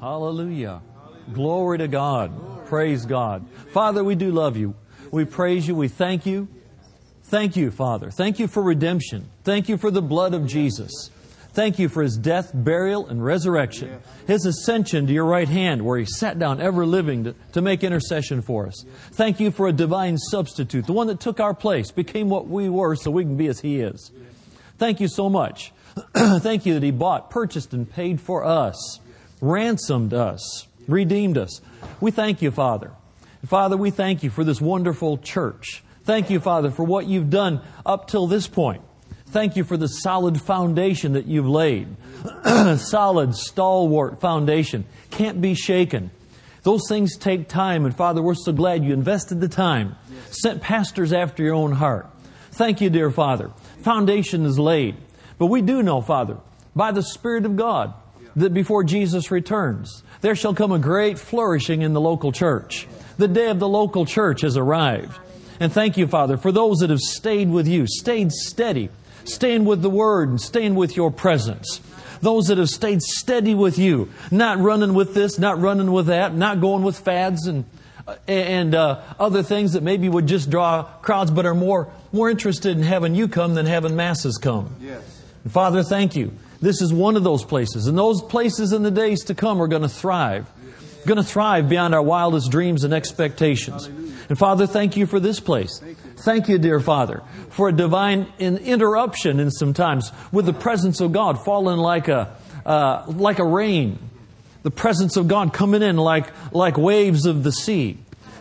Hallelujah. Glory to God. Praise God. Father, we do love you. We praise you. We thank you. Thank you, Father. Thank you for redemption. Thank you for the blood of Jesus. Thank you for his death, burial, and resurrection. His ascension to your right hand, where he sat down ever living to, to make intercession for us. Thank you for a divine substitute, the one that took our place, became what we were so we can be as he is. Thank you so much. Thank you that he bought, purchased, and paid for us, ransomed us, redeemed us. We thank you, Father. Father, we thank you for this wonderful church. Thank you, Father, for what you've done up till this point. Thank you for the solid foundation that you've laid. solid, stalwart foundation. Can't be shaken. Those things take time, and Father, we're so glad you invested the time. Sent pastors after your own heart. Thank you, dear Father. Foundation is laid. But we do know, Father, by the Spirit of God, that before Jesus returns, there shall come a great flourishing in the local church. The day of the local church has arrived. And thank you, Father, for those that have stayed with you, stayed steady, staying with the Word, and staying with your presence. Those that have stayed steady with you, not running with this, not running with that, not going with fads and and uh, other things that maybe would just draw crowds, but are more more interested in having you come than having masses come. Yes. Father, thank you. This is one of those places, and those places in the days to come are going to thrive, going to thrive beyond our wildest dreams and expectations. And Father, thank you for this place. Thank you, dear Father, for a divine interruption in sometimes with the presence of God falling like a, uh, like a rain. The presence of God coming in like, like waves of the sea.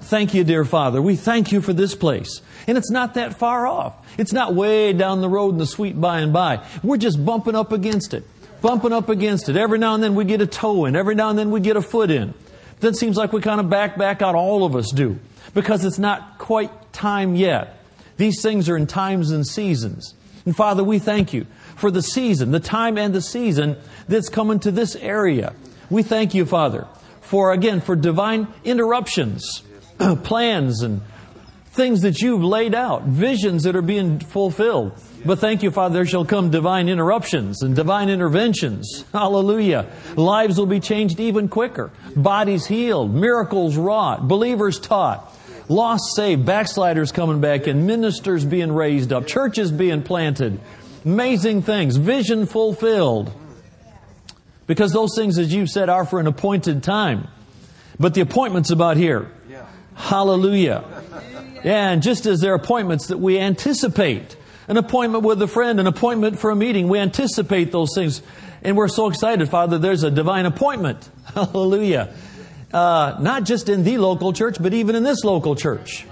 Thank you, dear Father. We thank you for this place. And it's not that far off. It's not way down the road in the sweet by and by. We're just bumping up against it. Bumping up against it. Every now and then we get a toe in. Every now and then we get a foot in. Then it seems like we kind of back back out. All of us do because it's not quite time yet. These things are in times and seasons. And Father, we thank you for the season, the time and the season that's coming to this area. We thank you, Father, for again, for divine interruptions, plans and things that you've laid out, visions that are being fulfilled. But thank you, Father, there shall come divine interruptions and divine interventions. Hallelujah. Lives will be changed even quicker. Bodies healed, miracles wrought, believers taught, lost saved, backsliders coming back in, ministers being raised up, churches being planted, amazing things, vision fulfilled. Because those things, as you've said, are for an appointed time. But the appointment's about here. Hallelujah. Yeah, and just as there are appointments that we anticipate, an appointment with a friend, an appointment for a meeting, we anticipate those things. And we're so excited, Father, there's a divine appointment. Hallelujah uh, not just in the local church, but even in this local church.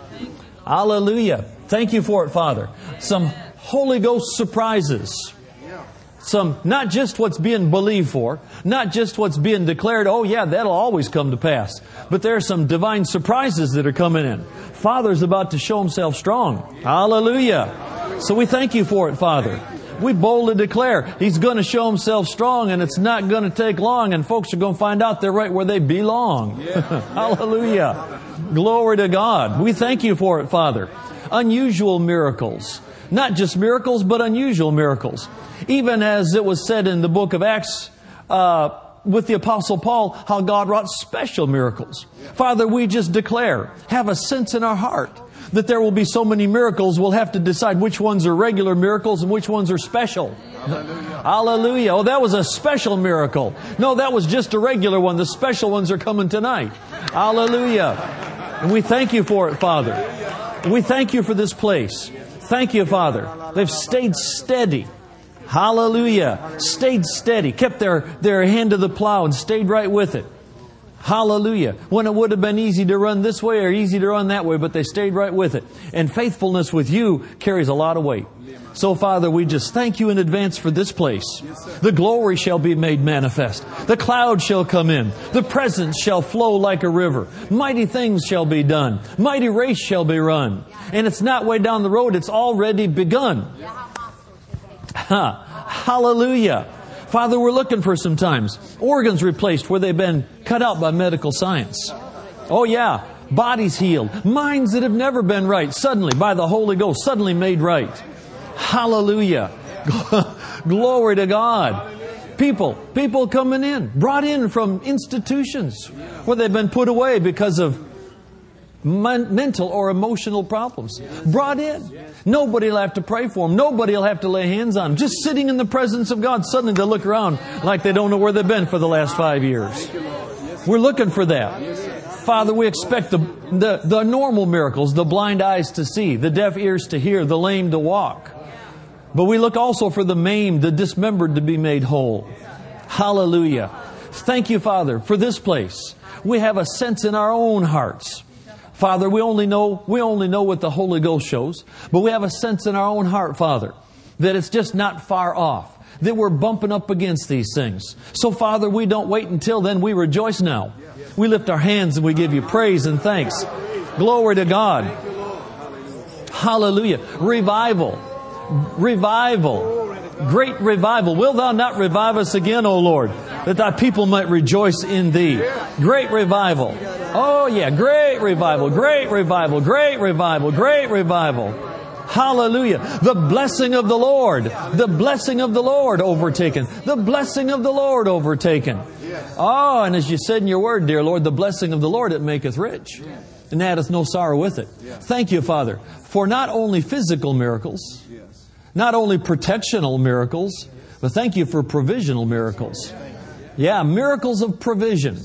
Hallelujah. Thank you for it, Father. Some Holy Ghost surprises. Some, not just what's being believed for, not just what's being declared, oh yeah, that'll always come to pass, but there are some divine surprises that are coming in. Father's about to show himself strong. Hallelujah. So we thank you for it, Father we boldly declare He's going to show Himself strong and it's not going to take long and folks are going to find out they're right where they belong. Hallelujah. Glory to God. We thank you for it, Father. Unusual miracles. Not just miracles, but unusual miracles. Even as it was said in the book of Acts, uh, with the apostle Paul, how God wrought special miracles. Father, we just declare, have a sense in our heart that there will be so many miracles, we'll have to decide which ones are regular miracles and which ones are special. Hallelujah. Hallelujah. Oh, that was a special miracle. No, that was just a regular one. The special ones are coming tonight. Hallelujah. And we thank you for it, Father. We thank you for this place. Thank you, Father. They've stayed steady. Hallelujah. Stayed steady, kept their, their hand to the plow and stayed right with it. Hallelujah. When it would have been easy to run this way or easy to run that way, but they stayed right with it. And faithfulness with you carries a lot of weight. So, Father, we just thank you in advance for this place. The glory shall be made manifest. The cloud shall come in. The presence shall flow like a river. Mighty things shall be done. Mighty race shall be run. And it's not way down the road, it's already begun. Ha. Hallelujah. Father, we're looking for sometimes organs replaced where they've been cut out by medical science. Oh, yeah. Bodies healed. Minds that have never been right, suddenly, by the Holy Ghost, suddenly made right. Hallelujah. Glory to God. People, people coming in, brought in from institutions where they've been put away because of mental or emotional problems. Brought in. Nobody will have to pray for them. Nobody will have to lay hands on them. Just sitting in the presence of God, suddenly they look around like they don't know where they've been for the last five years. We're looking for that. Father, we expect the, the, the normal miracles, the blind eyes to see, the deaf ears to hear, the lame to walk. But we look also for the maimed, the dismembered to be made whole. Hallelujah. Thank you, Father, for this place. We have a sense in our own hearts Father, we only know, we only know what the Holy Ghost shows, but we have a sense in our own heart, Father, that it's just not far off, that we're bumping up against these things. So, Father, we don't wait until then. We rejoice now. We lift our hands and we give you praise and thanks. Glory to God. Hallelujah. Revival. Revival. Great revival. Will thou not revive us again, O Lord, that thy people might rejoice in thee? Great revival. Oh, yeah, great revival, great revival, great revival, great revival. Hallelujah. The blessing of the Lord, the blessing of the Lord overtaken, the blessing of the Lord overtaken. Oh, and as you said in your word, dear Lord, the blessing of the Lord, it maketh rich and addeth no sorrow with it. Thank you, Father, for not only physical miracles, not only protectional miracles, but thank you for provisional miracles. Yeah, miracles of provision.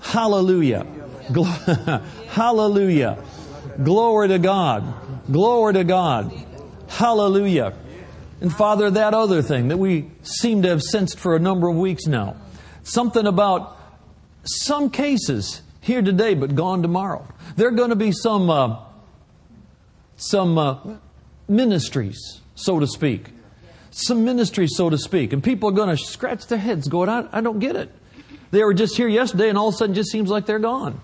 Hallelujah. Hallelujah. Glory to God. Glory to God. Hallelujah. And Father, that other thing that we seem to have sensed for a number of weeks now, something about some cases here today but gone tomorrow. There are going to be some uh, some uh, ministries, so to speak, some ministries, so to speak, and people are going to scratch their heads, going, I, "I don't get it." They were just here yesterday, and all of a sudden, just seems like they're gone.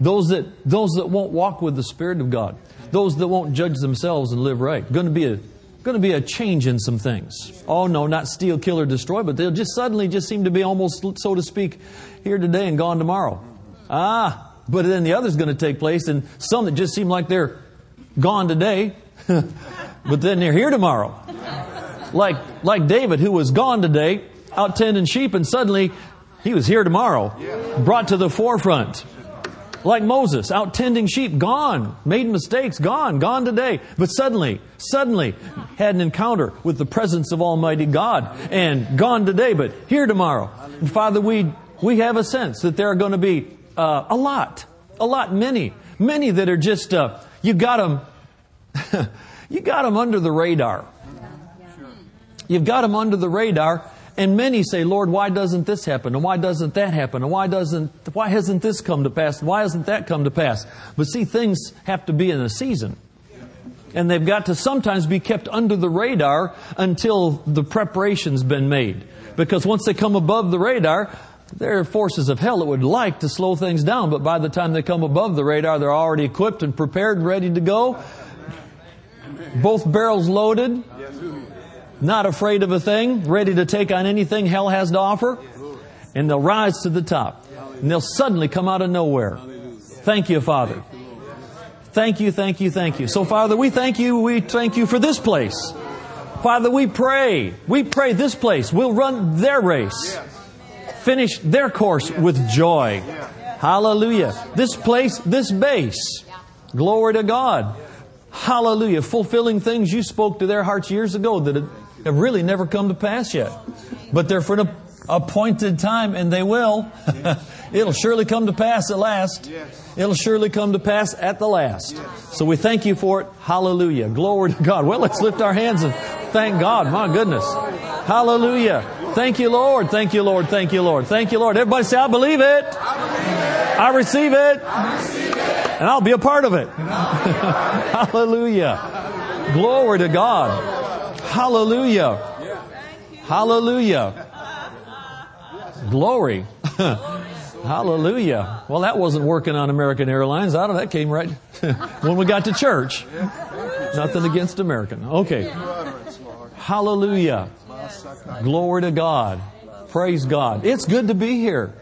Those that, those that won't walk with the Spirit of God. Those that won't judge themselves and live right. Going to be a, going to be a change in some things. Oh no, not steal, kill, or destroy, but they'll just suddenly just seem to be almost, so to speak, here today and gone tomorrow. Ah, but then the other's going to take place, and some that just seem like they're gone today, but then they're here tomorrow. Like, like David, who was gone today, out tending sheep, and suddenly he was here tomorrow, brought to the forefront. Like Moses, out tending sheep, gone, made mistakes, gone, gone today. But suddenly, suddenly had an encounter with the presence of Almighty God and gone today, but here tomorrow. And Father, we, we have a sense that there are going to be uh, a lot, a lot, many, many that are just, uh, you got them, you got them under the radar. You've got them under the radar and many say, Lord, why doesn't this happen? And why doesn't that happen? And why doesn't, why hasn't this come to pass? Why hasn't that come to pass? But see, things have to be in a season. And they've got to sometimes be kept under the radar until the preparation's been made. Because once they come above the radar, there are forces of hell that would like to slow things down, but by the time they come above the radar, they're already equipped and prepared ready to go. Both barrels loaded, not afraid of a thing, ready to take on anything hell has to offer, and they'll rise to the top. And they'll suddenly come out of nowhere. Thank you, Father. Thank you, thank you, thank you. So, Father, we thank you. We thank you for this place. Father, we pray. We pray this place will run their race, finish their course with joy. Hallelujah. This place, this base. Glory to God. Hallelujah. Fulfilling things you spoke to their hearts years ago that have really never come to pass yet. But they're for an appointed time, and they will. It'll surely come to pass at last. It'll surely come to pass at the last. So we thank you for it. Hallelujah. Glory to God. Well, let's lift our hands and thank God. My goodness. Hallelujah. Thank you, Lord. Thank you, Lord. Thank you, Lord. Thank you, Lord. Everybody say, I believe it. I receive it. And I'll be a part of it. Hallelujah. Glory to God. Hallelujah. Hallelujah. Glory. Hallelujah. Well, that wasn't working on American Airlines. I don't know. That came right when we got to church. Nothing against American. Okay. Hallelujah. Glory to God. Praise God. It's good to be here.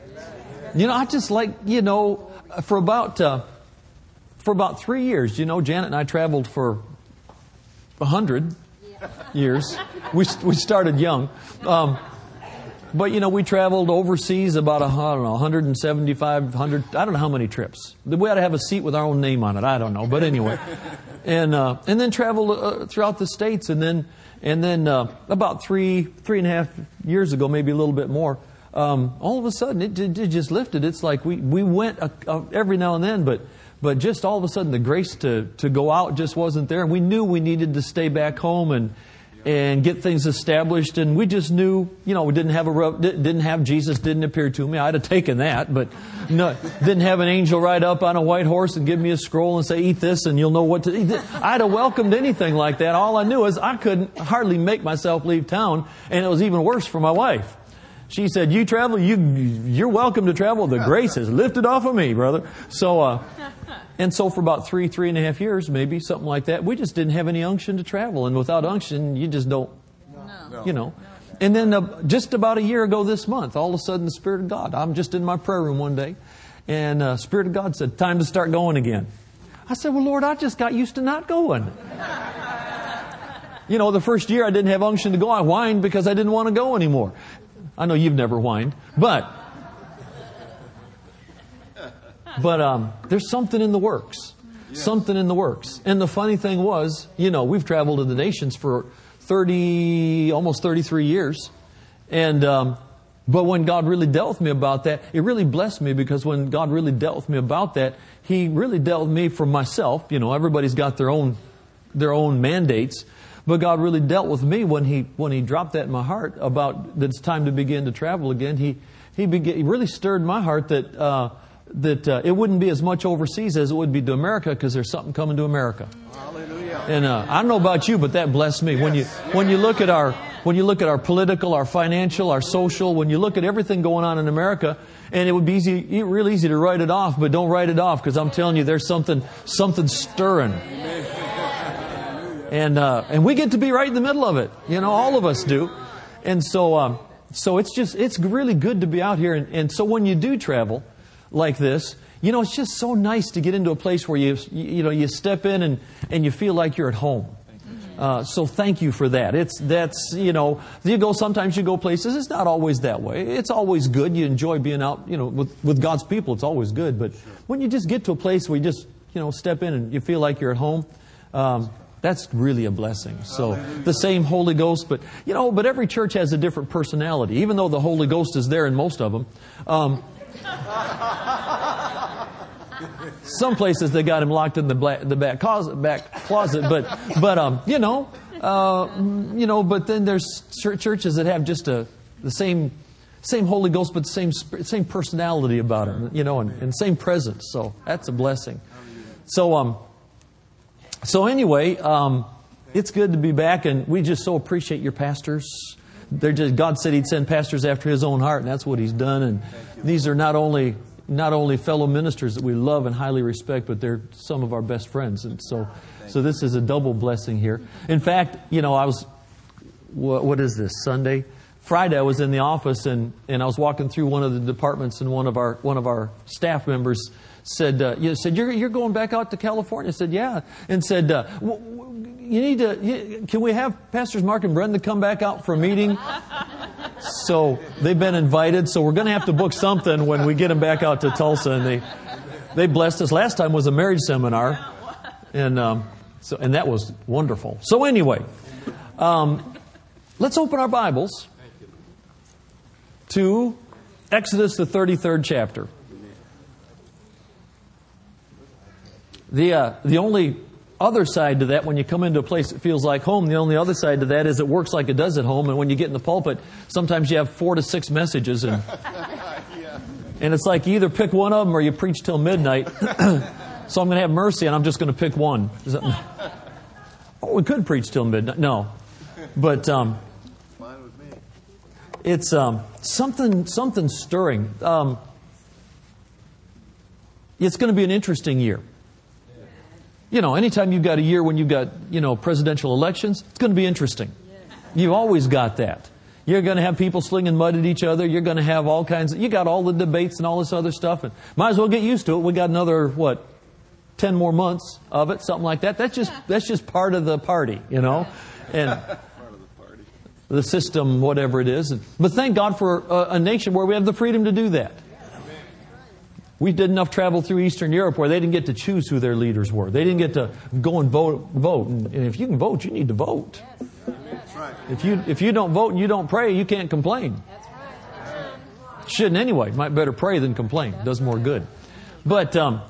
You know, I just like, you know, for about, uh, for about three years, you know, Janet and I traveled for a hundred years. We, we started young. Um, But you know, we traveled overseas about a, I don't know 175, 100. I don't know how many trips. We ought to have a seat with our own name on it. I don't know, but anyway, and uh, and then traveled uh, throughout the states, and then and then uh, about three three and a half years ago, maybe a little bit more. Um, all of a sudden, it, it, just lifted. It's like we we went uh, every now and then, but but just all of a sudden, the grace to to go out just wasn't there, and we knew we needed to stay back home and and get things established. And we just knew, you know, we didn't have a didn't have Jesus didn't appear to me. I'd have taken that, but no, didn't have an angel ride up on a white horse and give me a scroll and say, "Eat this, and you'll know what to." eat. I'd have welcomed anything like that. All I knew is I couldn't hardly make myself leave town, and it was even worse for my wife. She said, "You travel, you you're welcome to travel. The grace has lifted off of me, brother." So. Uh, and so for about three, three and a half years, maybe something like that, we just didn't have any unction to travel. And without unction, you just don't, no. you know. And then uh, just about a year ago this month, all of a sudden the Spirit of God, I'm just in my prayer room one day, and uh, Spirit of God said, time to start going again. I said, well, Lord, I just got used to not going. you know, the first year I didn't have unction to go. I whined because I didn't want to go anymore. I know you've never whined, but but um, there's something in the works. Yes. Something in the works. And the funny thing was, you know, we've traveled to the nations for 30, almost 33 years. And, um, but when God really dealt with me about that, it really blessed me because when God really dealt with me about that, He really dealt with me for myself. You know, everybody's got their own, their own mandates. But God really dealt with me when He, when He dropped that in my heart about that it's time to begin to travel again. He, He, began, he really stirred my heart that, uh, that uh, it wouldn't be as much overseas as it would be to America because there's something coming to America. Hallelujah. And uh, I don't know about you, but that blessed me. Yes. When you when you look at our when you look at our political, our financial, our social, when you look at everything going on in America, and it would be easy, real easy to write it off, but don't write it off because I'm telling you, there's something something stirring. And uh, and we get to be right in the middle of it. You know, all of us do. And so um, so it's just it's really good to be out here. And, and so when you do travel like this, you know, it's just so nice to get into a place where you, you know, you step in and, and you feel like you're at home. Uh, so thank you for that. It's that's you know you go sometimes you go places. It's not always that way. It's always good. You enjoy being out you know with with God's people. It's always good. But when you just get to a place where you just you know step in and you feel like you're at home, um, that's really a blessing. So the same Holy Ghost, but you know, but every church has a different personality. Even though the Holy Ghost is there in most of them. Um, some places they got him locked in the, black, the back, closet, back closet, but but um, you know, uh, you know, but then there's churches that have just a the same same Holy Ghost, but same same personality about him, you know, and, and same presence. So that's a blessing. So um, so anyway, um, it's good to be back, and we just so appreciate your pastors. They're just God said He'd send pastors after His own heart, and that's what He's done. And these are not only not only fellow ministers that we love and highly respect, but they're some of our best friends. And so, so this is a double blessing here. In fact, you know, I was, what, what is this, Sunday? Friday, I was in the office and, and I was walking through one of the departments, and one of our, one of our staff members said, uh, you said you're, you're going back out to California. I said, yeah. And said, uh, you need to, you, can we have Pastors Mark and Brenda come back out for a meeting? so they've been invited. So we're going to have to book something when we get them back out to Tulsa. And they, they blessed us. Last time was a marriage seminar. And, um, so, and that was wonderful. So anyway, um, let's open our Bibles to Exodus, the 33rd chapter. The, uh, the only other side to that, when you come into a place that feels like home, the only other side to that is it works like it does at home. And when you get in the pulpit, sometimes you have four to six messages. And, and it's like you either pick one of them or you preach till midnight. so I'm going to have mercy and I'm just going to pick one. That, oh, we could preach till midnight. No. But um, it's um, something, something stirring. Um, it's going to be an interesting year. You know, anytime you've got a year when you've got, you know, presidential elections, it's going to be interesting. You've always got that. You're going to have people slinging mud at each other. You're going to have all kinds of, you got all the debates and all this other stuff. And might as well get used to it. We got another, what, 10 more months of it, something like that. That's just, that's just part of the party, you know? And, part of the party. the system, whatever it is. But thank God for a, a nation where we have the freedom to do that. We did enough travel through Eastern Europe where they didn't get to choose who their leaders were. They didn't get to go and vote. vote. And, and if you can vote, you need to vote. If you if you don't vote and you don't pray, you can't complain. Shouldn't anyway. Might better pray than complain. Does more good. But um,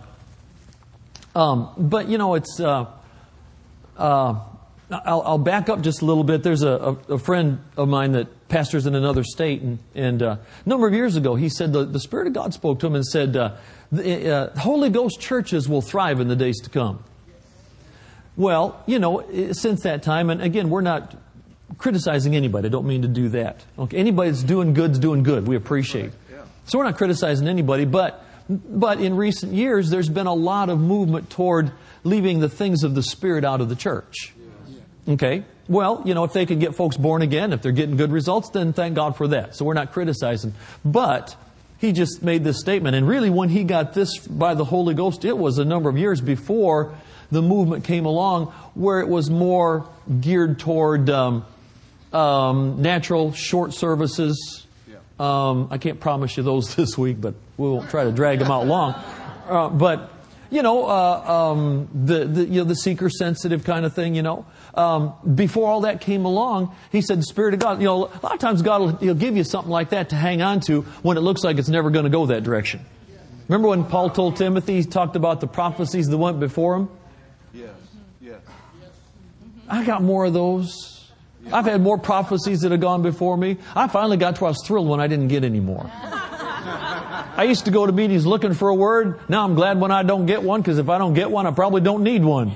um, but you know it's. Uh, uh, I'll, I'll, back up just a little bit. There's a, a, a, friend of mine that pastors in another state, and, and uh, a number of years ago, he said the, the Spirit of God spoke to him and said, uh, the, uh, Holy Ghost churches will thrive in the days to come. Well, you know, since that time, and again, we're not criticizing anybody. I don't mean to do that. Okay, anybody that's doing good's doing good. We appreciate. So we're not criticizing anybody, but but in recent years, there's been a lot of movement toward leaving the things of the Spirit out of the church. Okay? Well, you know, if they can get folks born again, if they're getting good results, then thank God for that. So we're not criticizing. But he just made this statement. And really, when he got this by the Holy Ghost, it was a number of years before the movement came along where it was more geared toward um, um, natural short services. Um, I can't promise you those this week, but we won't try to drag them out long. Uh, but you know, uh, um, the, the, you know, the seeker sensitive kind of thing, you know. Um, before all that came along, he said, the Spirit of God, you know, a lot of times God will he'll give you something like that to hang on to when it looks like it's never going to go that direction. Remember when Paul told Timothy, he talked about the prophecies that went before him? Yes, yes. I got more of those. I've had more prophecies that have gone before me. I finally got to where I was thrilled when I didn't get any more. I used to go to meetings looking for a word. Now I'm glad when I don't get one because if I don't get one, I probably don't need one.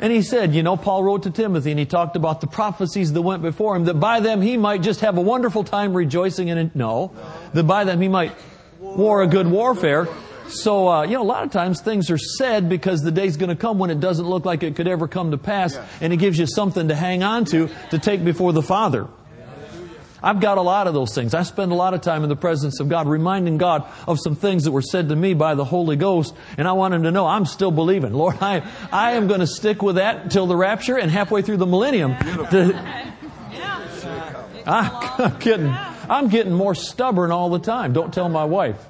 And he said, you know, Paul wrote to Timothy and he talked about the prophecies that went before him, that by them he might just have a wonderful time rejoicing in it. No, that by them he might war a good warfare. So, uh, you know, a lot of times things are said because the day's going to come when it doesn't look like it could ever come to pass, and it gives you something to hang on to to take before the Father. I've got a lot of those things. I spend a lot of time in the presence of God, reminding God of some things that were said to me by the Holy Ghost, and I want Him to know I'm still believing. Lord, I, I am going to stick with that until the rapture and halfway through the millennium. I'm kidding. I'm getting more stubborn all the time. Don't tell my wife.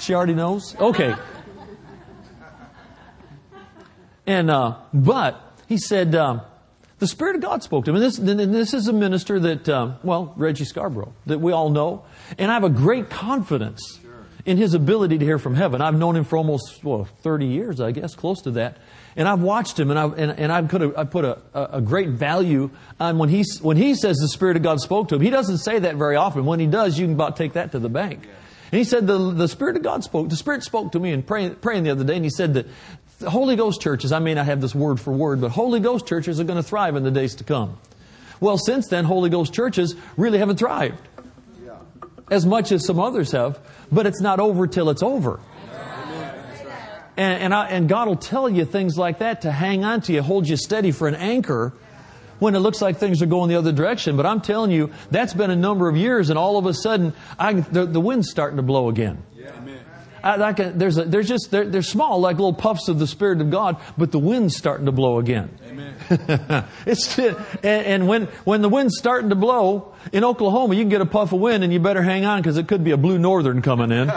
She already knows? Okay. And, uh, but, he said, uh, the Spirit of God spoke to him. And this, and this is a minister that, uh, well, Reggie Scarborough, that we all know. And I have a great confidence in his ability to hear from heaven. I've known him for almost, well, 30 years, I guess, close to that. And I've watched him and I've, and, and I've put, a, I put a, a great value on when he, when he says the Spirit of God spoke to him. He doesn't say that very often. When he does, you can about take that to the bank. And he said, the, the Spirit of God spoke. The Spirit spoke to me in praying, praying the other day, and he said that the Holy Ghost churches, I may not have this word for word, but Holy Ghost churches are going to thrive in the days to come. Well, since then, Holy Ghost churches really haven't thrived as much as some others have, but it's not over till it's over. And, and, I, and, God will tell you things like that to hang on to you, hold you steady for an anchor when it looks like things are going the other direction. But I'm telling you, that's been a number of years, and all of a sudden, I, the, the wind's starting to blow again. I, a, there's, a, there's just they're, they're small, like little puffs of the Spirit of God, but the wind's starting to blow again. Amen. it's and, and when when the wind's starting to blow in Oklahoma, you can get a puff of wind, and you better hang on because it could be a blue northern coming in.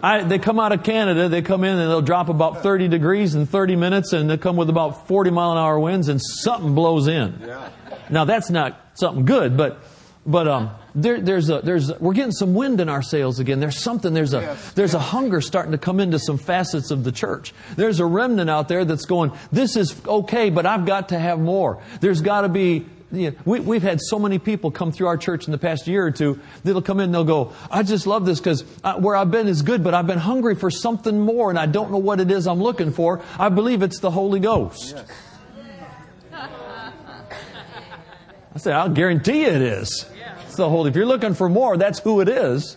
I, they come out of Canada, they come in and they'll drop about 30 degrees in 30 minutes, and they come with about 40 mile an hour winds, and something blows in. Yeah. Now that's not something good, but but um, there, there's a, there's, we're getting some wind in our sails again. There's something, there's a, yes. there's a hunger starting to come into some facets of the church. There's a remnant out there that's going, this is okay, but I've got to have more. There's got to be, you know, we, have had so many people come through our church in the past year or two that'll come in and they'll go, I just love this because where I've been is good, but I've been hungry for something more and I don't know what it is I'm looking for. I believe it's the Holy Ghost. Yes. I say, I'll guarantee you it is the Holy. If you're looking for more, that's who it is.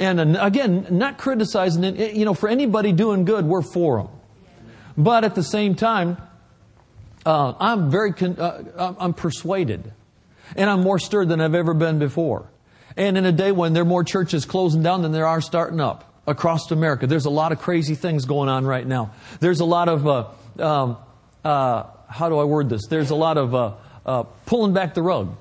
And again, not criticizing it. You know, for anybody doing good, we're for them. But at the same time, uh, I'm very, con- uh, I'm persuaded, and I'm more stirred than I've ever been before. And in a day when there are more churches closing down than there are starting up across America, there's a lot of crazy things going on right now. There's a lot of uh, um, uh, how do I word this? There's a lot of uh, uh, pulling back the rug.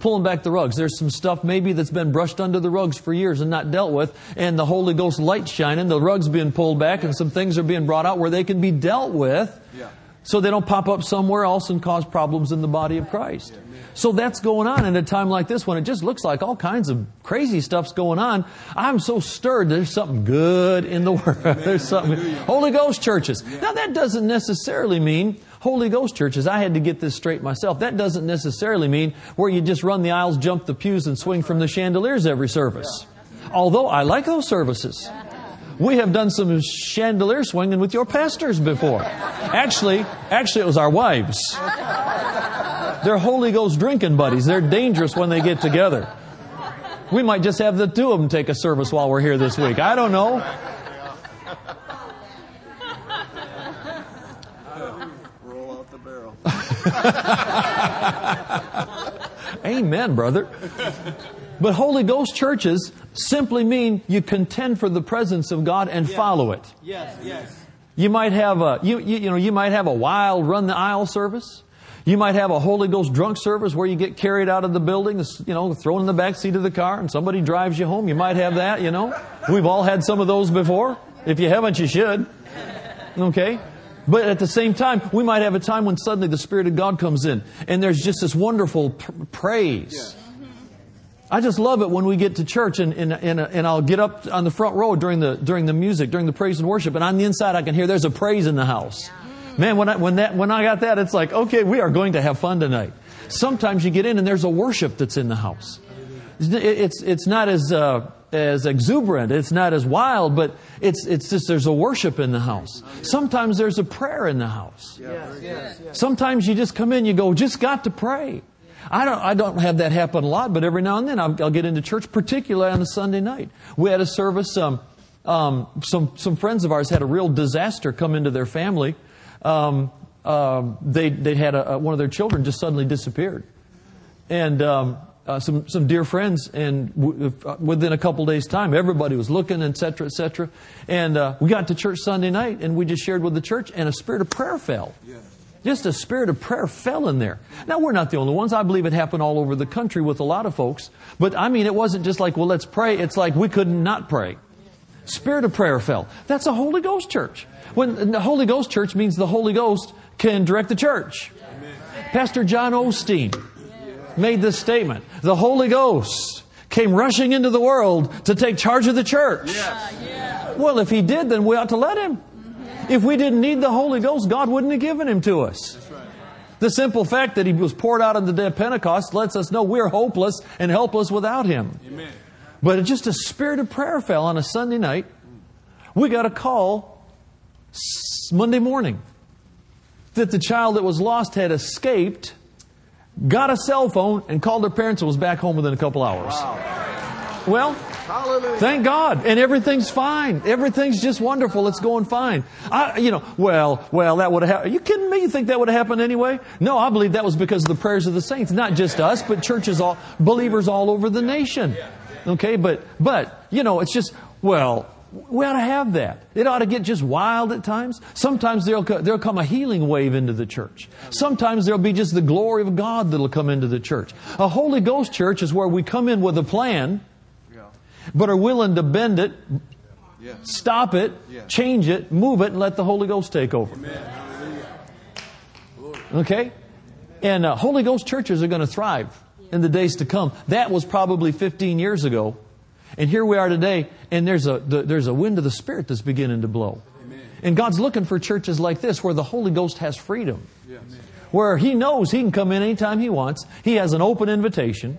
Pulling back the rugs. There's some stuff maybe that's been brushed under the rugs for years and not dealt with, and the Holy Ghost light shining, the rug's being pulled back, and some things are being brought out where they can be dealt with Yeah. so they don't pop up somewhere else and cause problems in the body of Christ. So that's going on in a time like this when it just looks like all kinds of crazy stuff's going on. I'm so stirred. There's something good in the world. There's something. Holy Ghost churches. Now that doesn't necessarily mean Holy Ghost churches. I had to get this straight myself. That doesn't necessarily mean where you just run the aisles, jump the pews, and swing from the chandeliers every service. Although I like those services. We have done some chandelier swinging with your pastors before. Actually, actually it was our wives. They're Holy Ghost drinking buddies. They're dangerous when they get together. We might just have the two of them take a service while we're here this week. I don't know. Roll out the barrel. Amen, brother. But Holy Ghost churches simply mean you contend for the presence of God and follow it. Yes, yes. You might have a you, you, you know you might have a wild run the aisle service. You might have a Holy Ghost drunk service where you get carried out of the building, you know, thrown in the back seat of the car, and somebody drives you home. You might have that, you know. We've all had some of those before. If you haven't, you should. Okay. But at the same time, we might have a time when suddenly the Spirit of God comes in, and there's just this wonderful pr- praise. I just love it when we get to church and, and, and, and I'll get up on the front row during the, during the music, during the praise and worship, and on the inside I can hear there's a praise in the house. Man, when I, when, that, when I got that, it's like, okay, we are going to have fun tonight. Sometimes you get in and there's a worship that's in the house. It's, it's, it's not as, uh, as exuberant, it's not as wild, but it's, it's just there's a worship in the house. Sometimes there's a prayer in the house. Yes, yes, yes. Sometimes you just come in, you go, just got to pray. I don't, I don't have that happen a lot, but every now and then I'll, I'll get into church, particularly on a Sunday night. We had a service, um, um, some, some friends of ours had a real disaster come into their family. Um, um, they, they had a, a, one of their children just suddenly disappeared. And, um, uh, some, some dear friends, and w- uh, within a couple days' time, everybody was looking, et cetera, et cetera. And uh, we got to church Sunday night, and we just shared with the church, and a spirit of prayer fell. Just a spirit of prayer fell in there. Now, we're not the only ones. I believe it happened all over the country with a lot of folks. But I mean, it wasn't just like, well, let's pray. It's like we couldn't not pray. Spirit of prayer fell. That's a Holy Ghost church. When the Holy Ghost church means the Holy Ghost can direct the church. Pastor John Osteen made this statement. The Holy Ghost came rushing into the world to take charge of the church. Well, if he did, then we ought to let him. If we didn't need the Holy Ghost, God wouldn't have given him to us. The simple fact that he was poured out on the day of Pentecost lets us know we're hopeless and helpless without him. Amen. But just a spirit of prayer fell on a Sunday night. We got a call Monday morning that the child that was lost had escaped, got a cell phone, and called their parents and was back home within a couple hours. Well, Hallelujah. Thank God. And everything's fine. Everything's just wonderful. It's going fine. I, you know, well, well, that would have happened. Are you kidding me? You think that would have happened anyway? No, I believe that was because of the prayers of the saints. Not just us, but churches all, believers all over the nation. Okay, but, but, you know, it's just, well, we ought to have that. It ought to get just wild at times. Sometimes there'll, there'll come a healing wave into the church. Sometimes there'll be just the glory of God that'll come into the church. A Holy Ghost church is where we come in with a plan, but are willing to bend it, stop it, change it, move it, and let the Holy Ghost take over. Okay? And uh, Holy Ghost churches are going to thrive in the days to come. That was probably 15 years ago. And here we are today, and there's a, the, there's a wind of the Spirit that's beginning to blow. And God's looking for churches like this where the Holy Ghost has freedom. Where He knows He can come in anytime He wants. He has an open invitation.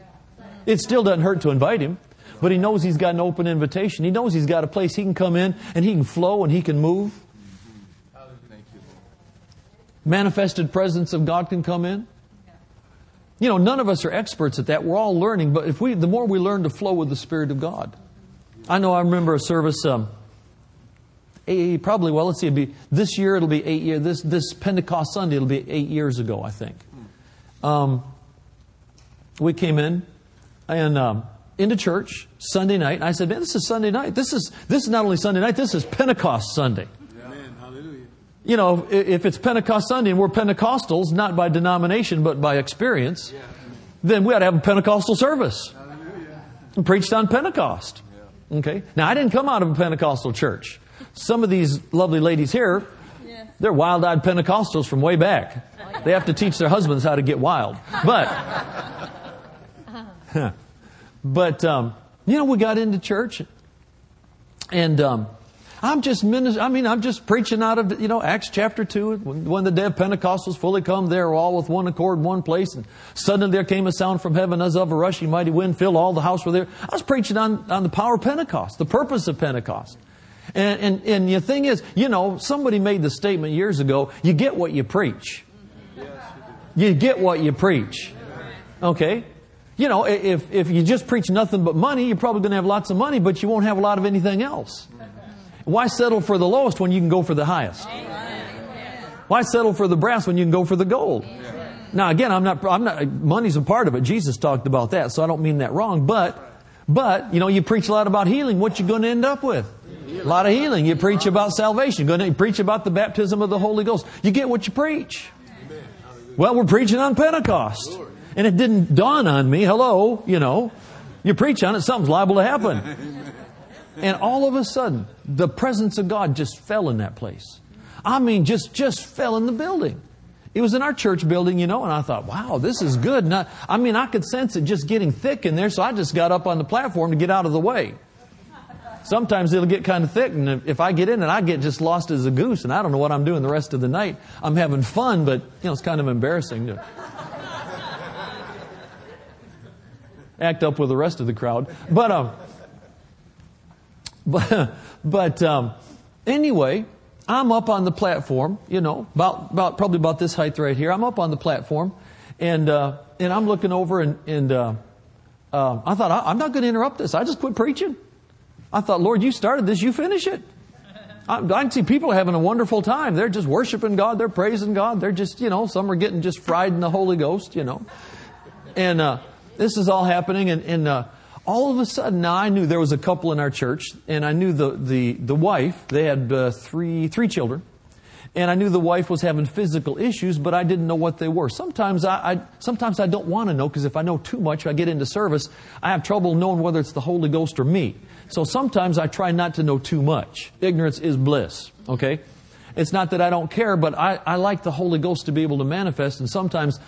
It still doesn't hurt to invite Him, but He knows He's got an open invitation. He knows He's got a place He can come in and He can flow and He can move. Thank you, Lord. manifested presence of God can come in. You know, none of us are experts at that. We're all learning, but if we, the more we learn to flow with the Spirit of God. I know I remember a service, um, probably, well, let's see, be, this year it'll be eight years, this, this Pentecost Sunday it'll be eight years ago, I think. Um, we came in and, um, into church Sunday night, and I said, man, this is Sunday night. This is, this is not only Sunday night, this is Pentecost Sunday. You know, if it's Pentecost Sunday and we're Pentecostals, not by denomination, but by experience, then we ought to have a Pentecostal service. And preached on Pentecost. Okay? Now, I didn't come out of a Pentecostal church. Some of these lovely ladies here, they're wild eyed Pentecostals from way back. They have to teach their husbands how to get wild. But, but, um, you know, we got into church and, um, I'm just minister, I mean, I'm just preaching out of, you know, Acts chapter 2. When, the day of Pentecost was fully come, they were all with one accord in one place. And suddenly there came a sound from heaven as of a rushing mighty wind, filled all the house were there. I was preaching on, on the power of Pentecost, the purpose of Pentecost. And, and, and the thing is, you know, somebody made the statement years ago, you get what you preach. You get what you preach. Okay? You know, if, if you just preach nothing but money, you're probably going to have lots of money, but you won't have a lot of anything else. Why settle for the lowest when you can go for the highest? Why settle for the brass when you can go for the gold? Now, again, I'm not, I'm not, money's a part of it. Jesus talked about that, so I don't mean that wrong. But, but, you know, you preach a lot about healing. What you going to end up with? A lot of healing. You preach about salvation. You're going to preach about the baptism of the Holy Ghost. You get what you preach. Well, we're preaching on Pentecost. And it didn't dawn on me, hello, you know, you preach on it, something's liable to happen. And all of a sudden, the presence of God just fell in that place. I mean, just, just fell in the building. It was in our church building, you know, and I thought, wow, this is good. And I, I mean, I could sense it just getting thick in there, so I just got up on the platform to get out of the way. Sometimes it'll get kind of thick, and if- if I get in it, I get just lost as a goose, and I don't know what I'm doing the rest of the night. I'm having fun, but, you know, it's kind of embarrassing to act up with the rest of the crowd. But, um, but, but um, anyway, I'm up on the platform, you know, about, about probably about this height right here. I'm up on the platform, and uh, and I'm looking over, and and uh, uh, I thought I, I'm not going to interrupt this. I just quit preaching. I thought, Lord, you started this, you finish it. I, I can see people having a wonderful time. They're just worshiping God. They're praising God. They're just, you know, some are getting just fried in the Holy Ghost, you know. And uh, this is all happening, and, and uh, all of a sudden, now I knew there was a couple in our church, and I knew the the the wife. They had uh, three three children, and I knew the wife was having physical issues, but I didn't know what they were. Sometimes I, I sometimes I don't want to know because if I know too much, I get into service. I have trouble knowing whether it's the Holy Ghost or me. So sometimes I try not to know too much. Ignorance is bliss. Okay. It's not that I don't care, but I, I like the Holy Ghost to be able to manifest. And sometimes,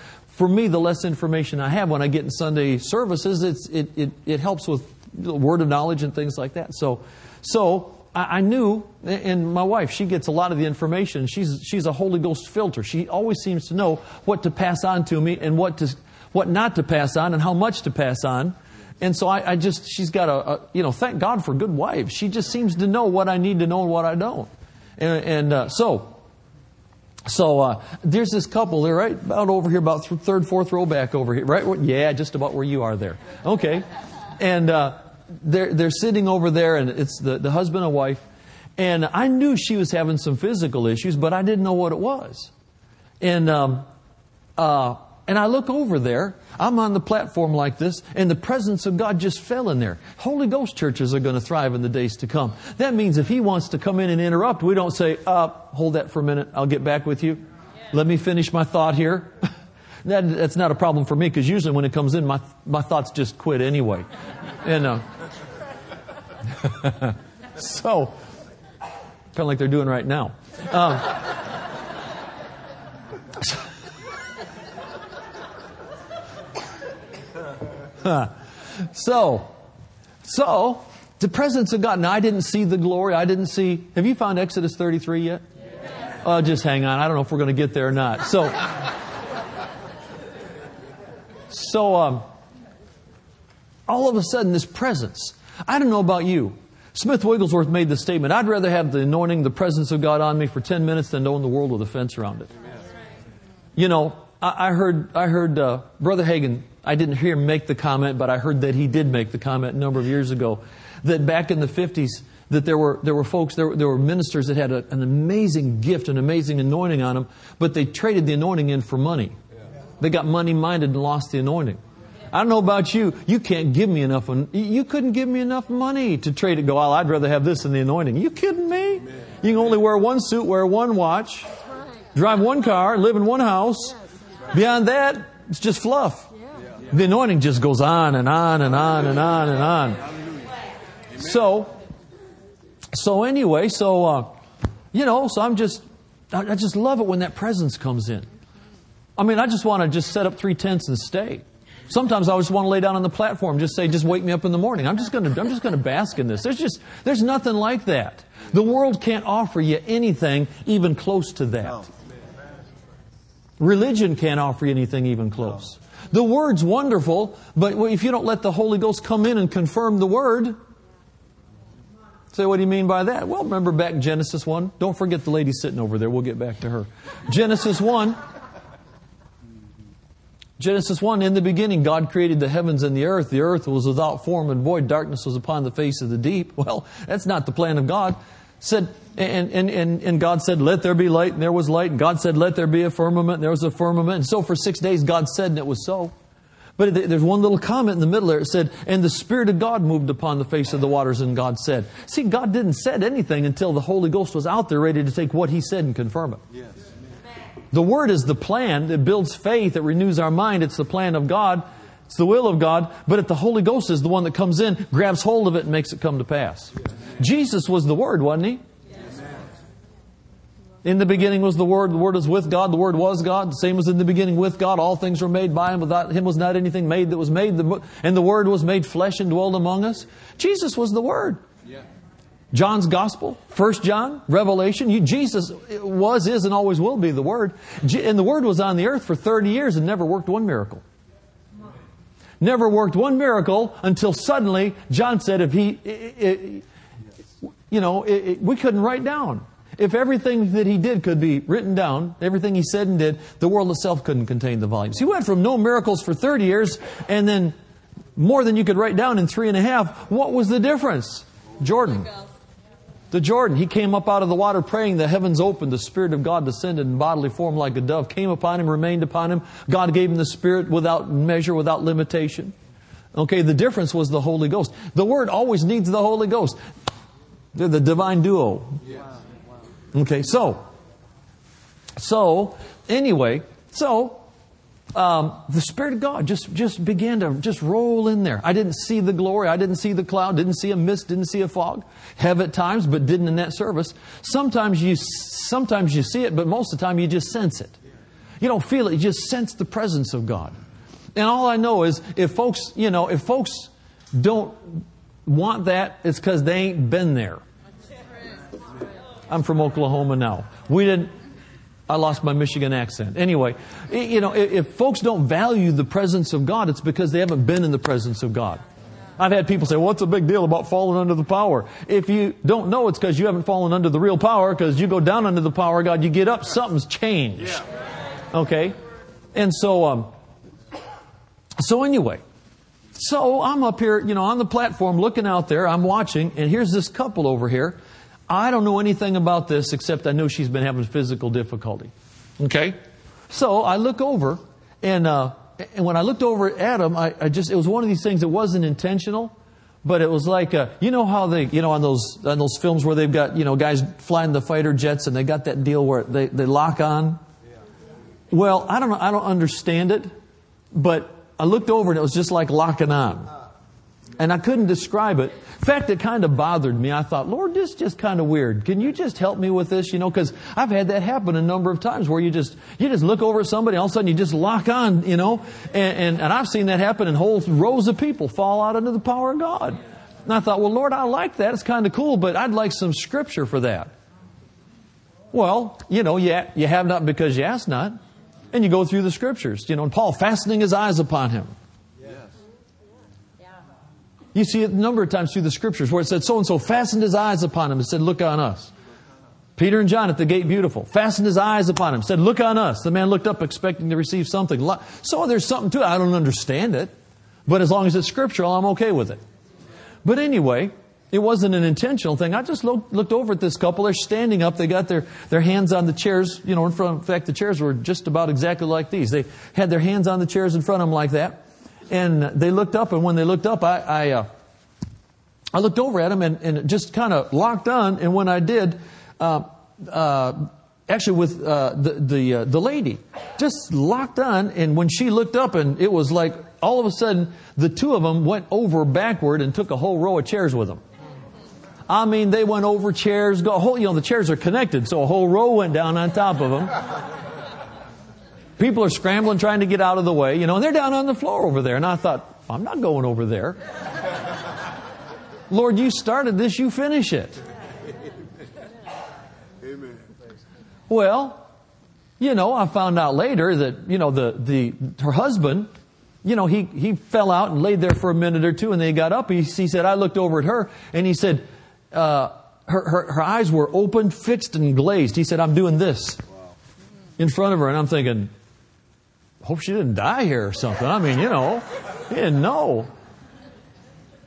for me, the less information I have when I get in Sunday services, it, it, it helps with word of knowledge and things like that. So, so I, I knew, and my wife, she gets a lot of the information. She's, she's a Holy Ghost filter. She always seems to know what to pass on to me and what, to, what not to pass on and how much to pass on. And so I, I just, she's got a, a, you know, thank God for good wives. She just seems to know what I need to know and what I don't. And, and uh, so, so uh, there's this couple. They're right about over here, about th- third, fourth row back over here. Right? Yeah, just about where you are there. Okay. And uh, they're they're sitting over there, and it's the the husband and wife. And I knew she was having some physical issues, but I didn't know what it was. And um, uh, and I look over there. I'm on the platform like this, and the presence of God just fell in there. Holy Ghost churches are going to thrive in the days to come. That means if He wants to come in and interrupt, we don't say, uh, hold that for a minute. I'll get back with you. Let me finish my thought here. that, that's not a problem for me because usually when it comes in, my, my thoughts just quit anyway. And uh, so, kind of like they're doing right now. Um, So, so the presence of God. Now, I didn't see the glory. I didn't see. Have you found Exodus 33 yet? Oh, just hang on. I don't know if we're going to get there or not. So, so um, all of a sudden, this presence. I don't know about you. Smith Wigglesworth made the statement I'd rather have the anointing, the presence of God on me for 10 minutes than own the world with a fence around it. You know, I, I heard, I heard uh, Brother Hagin, I didn't hear him make the comment, but I heard that he did make the comment a number of years ago that back in the 50s, that there were, there were folks, there, were- there were ministers that had a, an amazing gift, an amazing anointing on them, but they traded the anointing in for money. They got money minded and lost the anointing. I don't know about you. You can't give me enough. You couldn't give me enough money to trade it. Go, well, I'd rather have this than the anointing. You kidding me? You can only wear one suit, wear one watch, drive one car, live in one house. Beyond that, it's just fluff. The anointing just goes on and on and on and on and on. So, so anyway, so uh, you know, so I'm just, I just love it when that presence comes in. I mean, I just want to just set up three tents and stay. Sometimes I just want to lay down on the platform, just say, just wake me up in the morning. I'm just going to, I'm just going to bask in this. There's just, there's nothing like that. The world can't offer you anything even close to that. Religion can't offer you anything even close. The word's wonderful, but if you don't let the Holy Ghost come in and confirm the word, Say, what do you mean by that? Well, remember back Genesis 1? Don't forget the lady sitting over there. We'll get back to her. Genesis 1. Genesis 1, in the beginning, God created the heavens and the earth. The earth was without form and void. Darkness was upon the face of the deep. Well, that's not the plan of God. Said, and, and, and, and God said, let there be light, and there was light. And God said, let there be a firmament, and there was a firmament. And so for six days, God said, and it was so. But there's one little comment in the middle there. It said, and the Spirit of God moved upon the face of the waters, and God said. See, God didn't said anything until the Holy Ghost was out there ready to take what He said and confirm it. Yes. The Word is the plan that builds faith, that renews our mind. It's the plan of God. It's the will of God. But if the Holy Ghost is the one that comes in, grabs hold of it, and makes it come to pass. Jesus was the Word, wasn't He? In the beginning was the Word, the Word was with God, the Word was God, the same was in the beginning with God. All things were made by Him, without Him was not anything made that was made, and the Word was made flesh and dwelled among us. Jesus was the Word. John's Gospel, First John, Revelation, you, Jesus was, is, and always will be the Word. And the Word was on the earth for 30 years and never worked one miracle. Never worked one miracle until suddenly John said if he, it, it, you know, it, we couldn't write down. If everything that he did could be written down, everything he said and did, the world itself couldn't contain the volumes. He went from no miracles for 30 years and then more than you could write down in three and a half. What was the difference? Jordan. The Jordan. He came up out of the water praying, the heavens opened, the Spirit of God descended in bodily form like a dove, came upon him, remained upon him. God gave him the Spirit without measure, without limitation. Okay, the difference was the Holy Ghost. The Word always needs the Holy Ghost. They're the divine duo. Okay, so, so, anyway, so, um, the Spirit of God just, just began to just roll in there. I didn't see the glory. I didn't see the cloud. Didn't see a mist. Didn't see a fog. Have at times, but didn't in that service. Sometimes you, sometimes you see it, but most of the time you just sense it. You don't feel it. You just sense the presence of God. And all I know is if folks, you know, if folks don't want that, it's because they ain't been there. I'm from Oklahoma now. We didn't, I lost my Michigan accent. Anyway, you know, if folks don't value the presence of God, it's because they haven't been in the presence of God. I've had people say, well, what's the big deal about falling under the power? If you don't know, it's because you haven't fallen under the real power, because you go down under the power of God, you get up, something's changed. Okay? And so, um, so anyway, so I'm up here, you know, on the platform looking out there, I'm watching, and here's this couple over here I don't know anything about this except I know she's been having physical difficulty. Okay? So I look over, and, uh, and when I looked over at him, I, I, just, it was one of these things that wasn't intentional, but it was like, uh, you know how they, you know, on those, on those films where they've got, you know, guys flying the fighter jets and they got that deal where they, they lock on? Well, I don't know, I don't understand it, but I looked over and it was just like locking on. And I couldn't describe it. In fact, it kind of bothered me. I thought, Lord, this is just kind of weird. Can you just help me with this? You know, because I've had that happen a number of times where you just you just look over at somebody, all of a sudden you just lock on, you know, and, and, and I've seen that happen, and whole rows of people fall out under the power of God. And I thought, well, Lord, I like that. It's kind of cool, but I'd like some scripture for that. Well, you know, you, you have not because you ask not. And you go through the scriptures, you know, and Paul fastening his eyes upon him. You see it a number of times through the scriptures where it said so and so fastened his eyes upon him and said, Look on us. Peter and John at the gate, beautiful, fastened his eyes upon him, said, Look on us. The man looked up expecting to receive something. So there's something to it. I don't understand it, but as long as it's scriptural, I'm okay with it. But anyway, it wasn't an intentional thing. I just looked, looked over at this couple. They're standing up. They got their, their hands on the chairs, you know, in front. In fact, the chairs were just about exactly like these. They had their hands on the chairs in front of them like that. And they looked up, and when they looked up, I, I, uh, I looked over at them and, and just kind of locked on. And when I did, uh, uh, actually with uh, the the, uh, the lady, just locked on. And when she looked up, and it was like all of a sudden the two of them went over backward and took a whole row of chairs with them. I mean, they went over chairs. Go, whole, you know, the chairs are connected, so a whole row went down on top of them. People are scrambling, trying to get out of the way, you know, and they're down on the floor over there. And I thought, I'm not going over there. Lord, you started this, you finish it. Amen. Well, you know, I found out later that, you know, the, the, her husband, you know, he, he fell out and laid there for a minute or two and then he got up. He, he said, I looked over at her and he said, uh, her, her, her eyes were open, fixed, and glazed. He said, I'm doing this in front of her. And I'm thinking, hope she didn't die here or something. I mean, you know, he didn't know.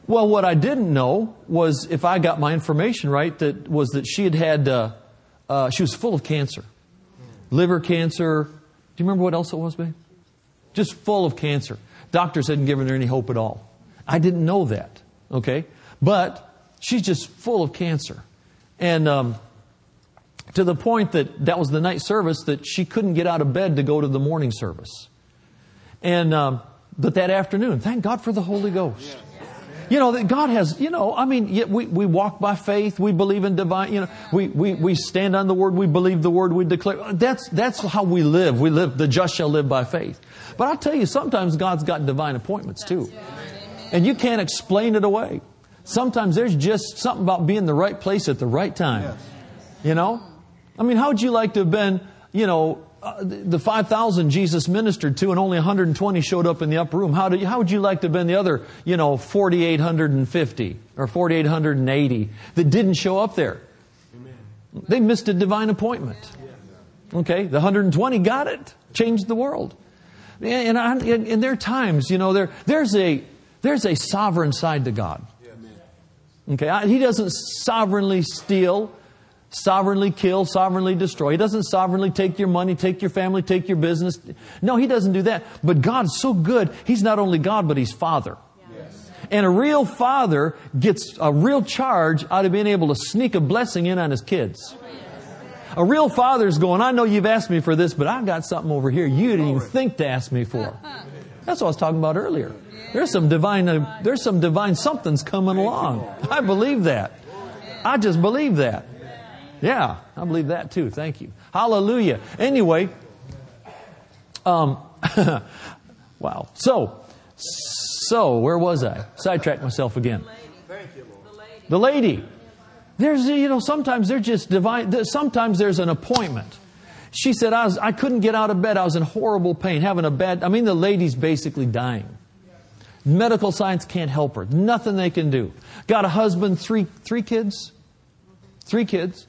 Well, what I didn't know was if I got my information right, that was that she had had, uh, uh, she was full of cancer, liver cancer. Do you remember what else it was, babe? Just full of cancer. Doctors hadn't given her any hope at all. I didn't know that. Okay, but she's just full of cancer, and um, to the point that that was the night service that she couldn't get out of bed to go to the morning service. And um, but that afternoon, thank God for the Holy Ghost. You know, that God has, you know, I mean, we, we walk by faith, we believe in divine, you know, we, we, we stand on the word, we believe the word, we declare. That's, that's how we live. We live, the just shall live by faith. But I'll tell you, sometimes God's got divine appointments too. And you can't explain it away. Sometimes there's just something about being in the right place at the right time. You know? I mean, how would you like to have been, you know, uh, the 5,000 Jesus ministered to and only 120 showed up in the upper room. How, do you, how would you like to have been the other, you know, 4,850 or 4,880 that didn't show up there? Amen. They missed a divine appointment. Okay, the 120 got it, changed the world. And, I, and there are times, you know, there, there's, a, there's a sovereign side to God. Okay, he doesn't sovereignly steal sovereignly kill, sovereignly destroy. He doesn't sovereignly take your money, take your family, take your business. No, He doesn't do that. But God's so good, He's not only God, but He's Father. And a real father gets a real charge out of being able to sneak a blessing in on his kids. A real father's going, I know you've asked me for this, but I've got something over here you didn't even think to ask me for. That's what I was talking about earlier. There's some divine, uh, there's some divine something's coming along. I believe that. I just believe that. Yeah, I believe that too. Thank you. Hallelujah. Anyway, um, wow. So, so where was I? Sidetracked myself again. The lady. The lady. There's, you know, sometimes they're just divine. Sometimes there's an appointment. She said, I, was, I couldn't get out of bed. I was in horrible pain, having a bad, I mean, the lady's basically dying. Medical science can't help her. Nothing they can do. Got a husband, three, three kids. Three kids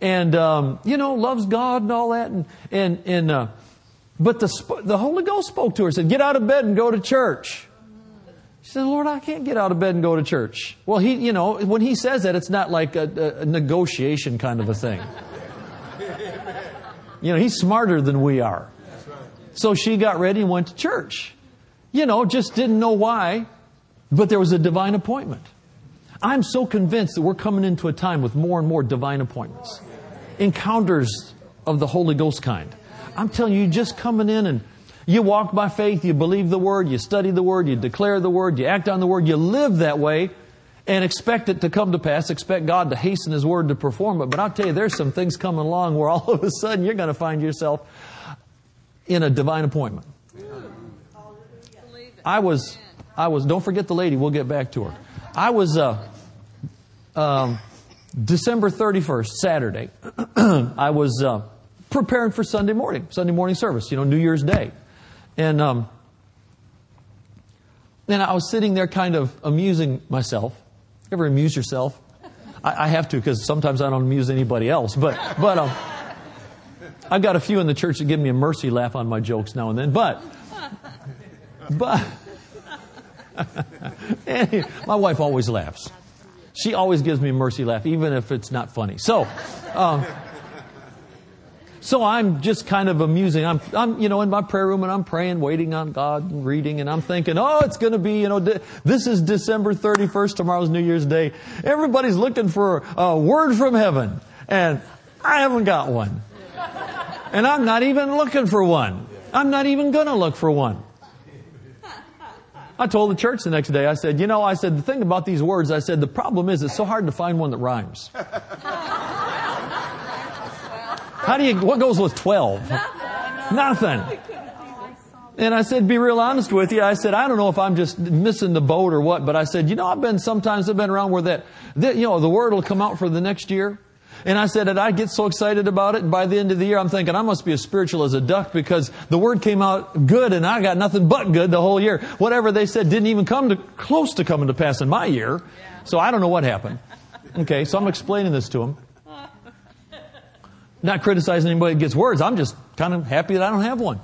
and um, you know loves God and all that, and and and uh, but the the Holy Ghost spoke to her, said, "Get out of bed and go to church." She said, "Lord, I can't get out of bed and go to church." Well, he, you know, when he says that, it's not like a, a negotiation kind of a thing. You know, he's smarter than we are. So she got ready and went to church. You know, just didn't know why, but there was a divine appointment. I'm so convinced that we're coming into a time with more and more divine appointments encounters of the Holy Ghost kind. I'm telling you, just coming in and you walk by faith, you believe the word, you study the word, you declare the word, you act on the word, you live that way and expect it to come to pass, expect God to hasten his word to perform it. But I'll tell you, there's some things coming along where all of a sudden you're going to find yourself in a divine appointment. I was, I was, don't forget the lady, we'll get back to her. I was, uh, um, December 31st, Saturday, I was uh, preparing for Sunday morning, Sunday morning service, you know, New Year's Day. And um, then I was sitting there kind of amusing myself. Ever amuse yourself? I, I have to because sometimes I don't amuse anybody else. But, but um, I've got a few in the church that give me a mercy laugh on my jokes now and then. But, but, my wife always laughs. She always gives me a mercy laugh, even if it's not funny. So, um, So I'm just kind of amusing. I'm, I'm, you know, in my prayer room and I'm praying, waiting on God and reading, and I'm thinking, oh, it's going to be, you know, de- this is December 31st, tomorrow's New Year's Day. Everybody's looking for a word from heaven, and I haven't got one. And I'm not even looking for one. I'm not even going to look for one. I told the church the next day, I said, you know, I said, the thing about these words, I said, the problem is it's so hard to find one that rhymes. How do you, what goes with 12? Nothing. And I said, be real honest with you. I said, I don't know if I'm just missing the boat or what, but I said, you know, I've been, sometimes I've been around where that, that you know, the word will come out for the next year. And I said that I get so excited about it, and by the end of the year, I'm thinking I must be as spiritual as a duck because the word came out good, and I got nothing but good the whole year. Whatever they said didn't even come to close to coming to pass in my year. So I don't know what happened. Okay, so I'm explaining this to them. Not criticizing anybody that gets words. I'm just kind of happy that I don't have one.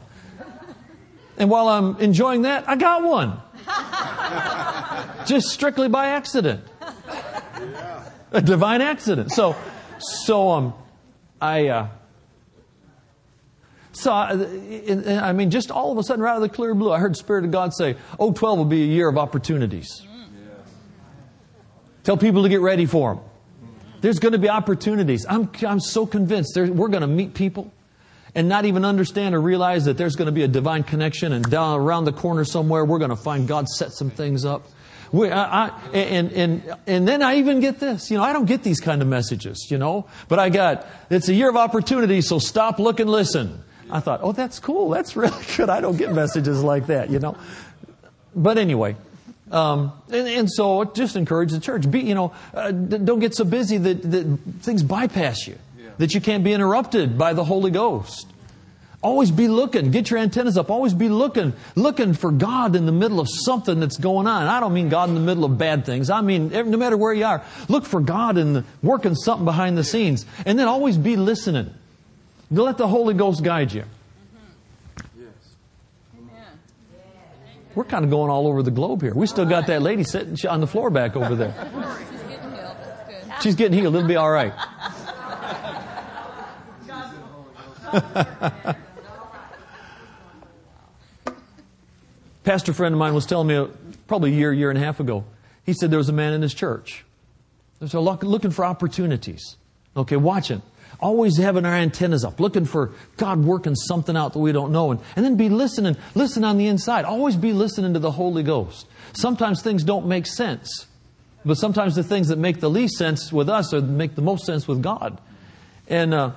And while I'm enjoying that, I got one. just strictly by accident. A divine accident. So, so um, I, uh, so I, I mean, just all of a sudden, right out of the clear blue, I heard Spirit of God say, "Oh, 12 will be a year of opportunities." Tell people to get ready for them. There's going to be opportunities. I'm, I'm so convinced there, we're going to meet people and not even understand or realize that there's going to be a divine connection and down around the corner somewhere we're going to find God set some things up. We, I, I, and, and, and then I even get this. You know, I don't get these kind of messages, you know, but I got, it's a year of opportunity, so stop, look, and listen. I thought, oh, that's cool. That's really good. I don't get messages like that, you know. But anyway, um, and, and, so just encourage the church. Be, you know, uh, don't get so busy that, that things bypass you, yeah. that you can't be interrupted by the Holy Ghost. Always be looking. Get your antennas up. Always be looking, looking for God in the middle of something that's going on. I don't mean God in the middle of bad things. I mean, no matter where you are, look for God in the, working something behind the scenes. And then always be listening. Let the Holy Ghost guide you. We're kind of going all over the globe here. We still got that lady sitting on the floor back over there. She's getting healed. She's getting healed. It'll be all right. Pastor friend of mine was telling me uh, probably a year, year and a half ago. He said there was a man in his church. Lot looking for opportunities. Okay, watching always having our antennas up, looking for God working something out that we don't know. And, and then be listening, listen on the inside. Always be listening to the Holy Ghost. Sometimes things don't make sense. But sometimes the things that make the least sense with us are make the most sense with God. And uh,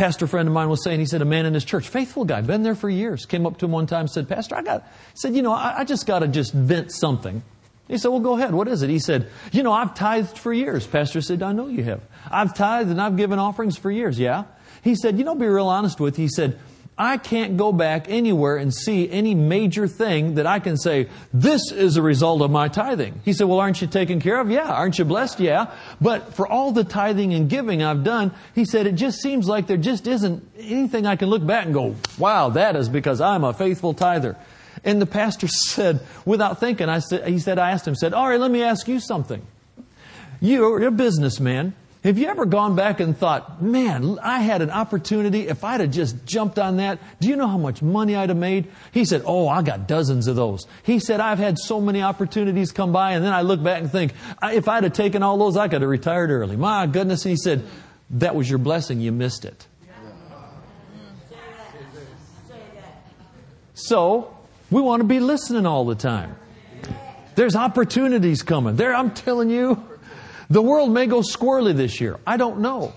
pastor friend of mine was saying, he said, a man in his church, faithful guy, been there for years, came up to him one time said, Pastor, I got, said, you know, I, I just got to just vent something. He said, Well, go ahead. What is it? He said, You know, I've tithed for years. Pastor said, I know you have. I've tithed and I've given offerings for years. Yeah. He said, You know, be real honest with you. He said, I can't go back anywhere and see any major thing that I can say, this is a result of my tithing. He said, Well, aren't you taken care of? Yeah. Aren't you blessed? Yeah. But for all the tithing and giving I've done, he said, it just seems like there just isn't anything I can look back and go, Wow, that is because I'm a faithful tither. And the pastor said, without thinking, I said, he said, I asked him, said, all right, let me ask you something. You're a businessman. Have you ever gone back and thought, man, I had an opportunity. If I'd have just jumped on that, do you know how much money I'd have made? He said, oh, I got dozens of those. He said, I've had so many opportunities come by, and then I look back and think, if I'd have taken all those, I could have retired early. My goodness. And he said, that was your blessing. You missed it. So, we want to be listening all the time. There's opportunities coming. There, I'm telling you, the world may go squirrely this year. I don't know.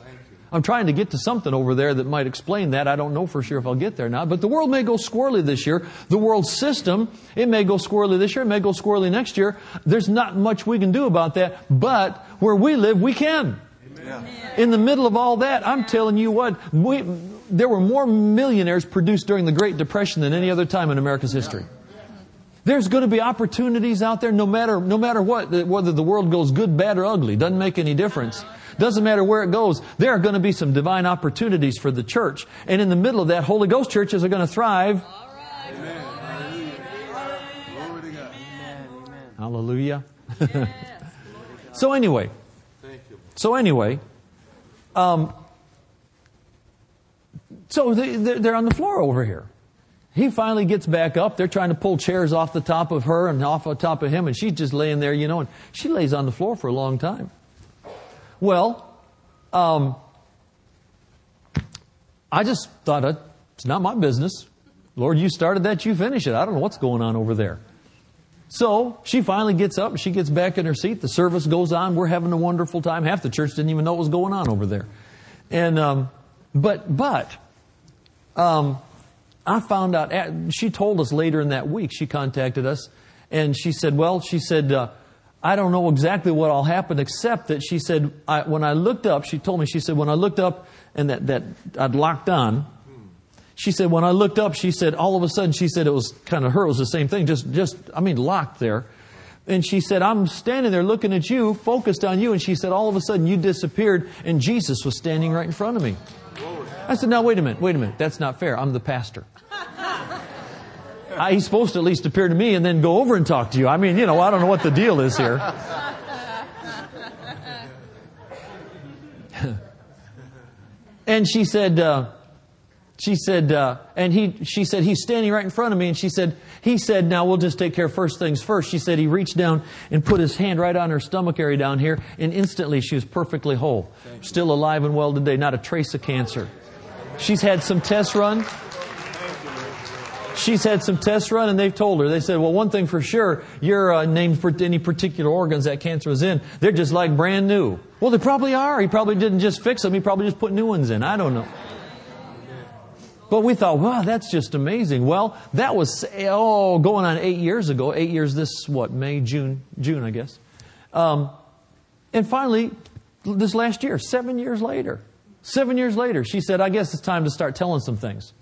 I'm trying to get to something over there that might explain that. I don't know for sure if I'll get there or not. But the world may go squirrely this year. The world system, it may go squirrely this year. It may go squirrely next year. There's not much we can do about that. But where we live, we can. Amen. In the middle of all that, I'm telling you what, we, there were more millionaires produced during the Great Depression than any other time in America's history. There's going to be opportunities out there no matter, no matter what, whether the world goes good, bad, or ugly. Doesn't make any difference. Doesn't matter where it goes. There are going to be some divine opportunities for the church. And in the middle of that, Holy Ghost churches are going to thrive. Amen. Hallelujah. so anyway, so anyway, um, So they, they're they're on the floor over here. He finally gets back up. They're trying to pull chairs off the top of her and off the top of him, and she's just laying there, you know, and she lays on the floor for a long time. Well, um, I just thought uh, it's not my business. Lord, you started that, you finish it. I don't know what's going on over there. So she finally gets up she gets back in her seat. The service goes on. We're having a wonderful time. Half the church didn't even know what was going on over there. And um, but but um, I found out. She told us later in that week. She contacted us and she said, "Well, she said." Uh, I don't know exactly what all happened, except that she said, I, when I looked up, she told me, she said, when I looked up and that, that I'd locked on, she said, when I looked up, she said, all of a sudden, she said it was kind of her, it was the same thing, just, just, I mean, locked there. And she said, I'm standing there looking at you, focused on you. And she said, all of a sudden you disappeared and Jesus was standing right in front of me. I said, now wait a minute, wait a minute. That's not fair. I'm the pastor. I, he's supposed to at least appear to me and then go over and talk to you. I mean, you know, I don't know what the deal is here. and she said, uh, she said, uh, and he, she said, he's standing right in front of me. And she said, he said, now we'll just take care of first things first. She said, he reached down and put his hand right on her stomach area down here. And instantly she was perfectly whole. Still alive and well today. Not a trace of cancer. She's had some tests run. She's had some tests run and they've told her, they said, well, one thing for sure, your uh, for any particular organs that cancer was in, they're just like brand new. Well, they probably are. He probably didn't just fix them. He probably just put new ones in. I don't know. But we thought, wow, that's just amazing. Well, that was, oh, going on eight years ago. Eight years this, what, May, June, June, I guess. Um, and finally, this last year, seven years later, seven years later, she said, I guess it's time to start telling some things.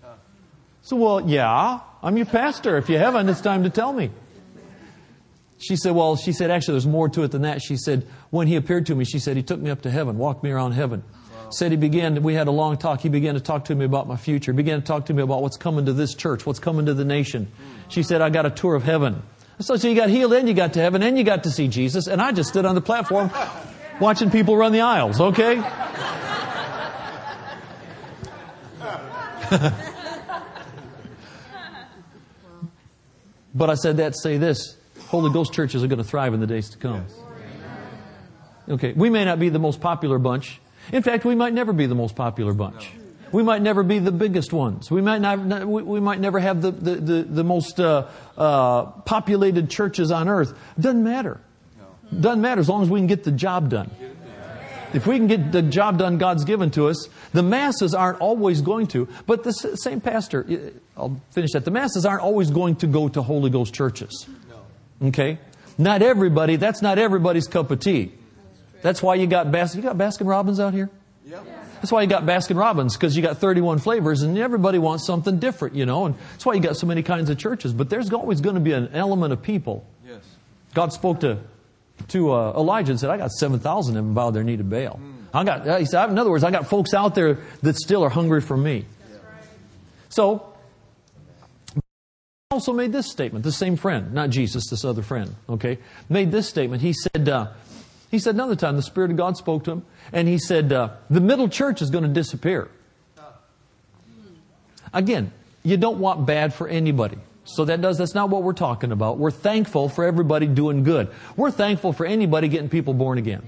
So, well, yeah, I'm your pastor. If you haven't, it's time to tell me. She said, well, she said, actually, there's more to it than that. She said, when he appeared to me, she said, he took me up to heaven, walked me around heaven. Said he began, we had a long talk. He began to talk to me about my future. He began to talk to me about what's coming to this church, what's coming to the nation. She said, I got a tour of heaven. So, so you got healed and you got to heaven and you got to see Jesus. And I just stood on the platform watching people run the aisles, okay? But I said that to say this Holy Ghost churches are going to thrive in the days to come. Okay, we may not be the most popular bunch. In fact, we might never be the most popular bunch. We might never be the biggest ones. We might, not, we might never have the, the, the, the most uh, uh, populated churches on earth. Doesn't matter. Doesn't matter as long as we can get the job done. If we can get the job done God's given to us, the masses aren't always going to, but the same pastor, I'll finish that. The masses aren't always going to go to Holy Ghost churches. Okay? Not everybody, that's not everybody's cup of tea. That's why you got Baskin, you got Baskin Robbins out here? Yeah. That's why you got Baskin Robbins, because you got 31 flavors and everybody wants something different, you know, and that's why you got so many kinds of churches. But there's always going to be an element of people. Yes. God spoke to to uh, Elijah and said, I got 7,000 of them bowed their knee to Baal. I got, uh, he said, in other words, I got folks out there that still are hungry for me. So, also made this statement, the same friend, not Jesus, this other friend, okay, made this statement. He said, uh, he said another time the Spirit of God spoke to him, and he said, uh, the middle church is going to disappear. Again, you don't want bad for anybody. So that does, that's not what we're talking about. We're thankful for everybody doing good. We're thankful for anybody getting people born again.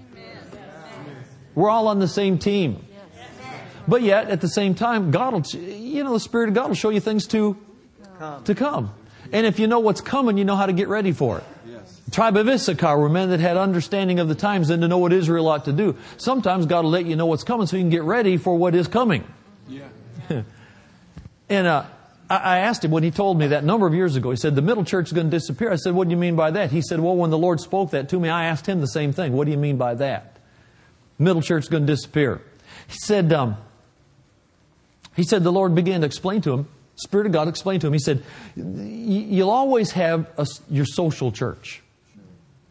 We're all on the same team. But yet, at the same time, God will, you know, the Spirit of God will show you things to, to come. And if you know what's coming, you know how to get ready for it. The tribe of Issachar were men that had understanding of the times and to know what Israel ought to do. Sometimes God will let you know what's coming so you can get ready for what is coming. Yeah. and, uh, I asked him when he told me that number of years ago. He said, The middle church is going to disappear. I said, What do you mean by that? He said, Well, when the Lord spoke that to me, I asked him the same thing. What do you mean by that? Middle church is going to disappear. He said, um, he said, The Lord began to explain to him, Spirit of God explained to him, He said, You'll always have a, your social church.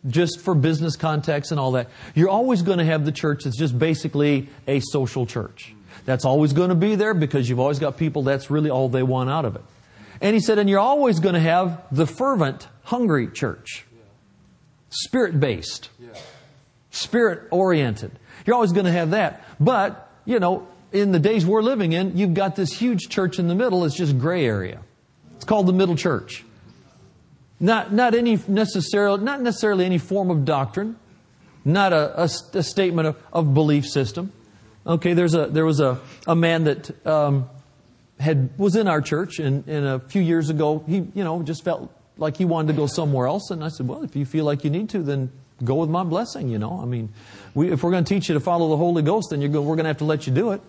Just for business context and all that. You're always going to have the church that's just basically a social church. That's always going to be there because you've always got people that's really all they want out of it. And he said, and you're always going to have the fervent, hungry church. Spirit based. Spirit oriented. You're always going to have that. But, you know, in the days we're living in, you've got this huge church in the middle. It's just gray area. It's called the middle church. Not, not any necessarily, not necessarily any form of doctrine, not a, a, a statement of, of, belief system. Okay, there's a, there was a, a man that um, had, was in our church, and, and a few years ago, he, you know, just felt like he wanted to go somewhere else. And I said, well, if you feel like you need to, then go with my blessing, you know. I mean, we, if we're going to teach you to follow the Holy Ghost, then go, we're going to have to let you do it.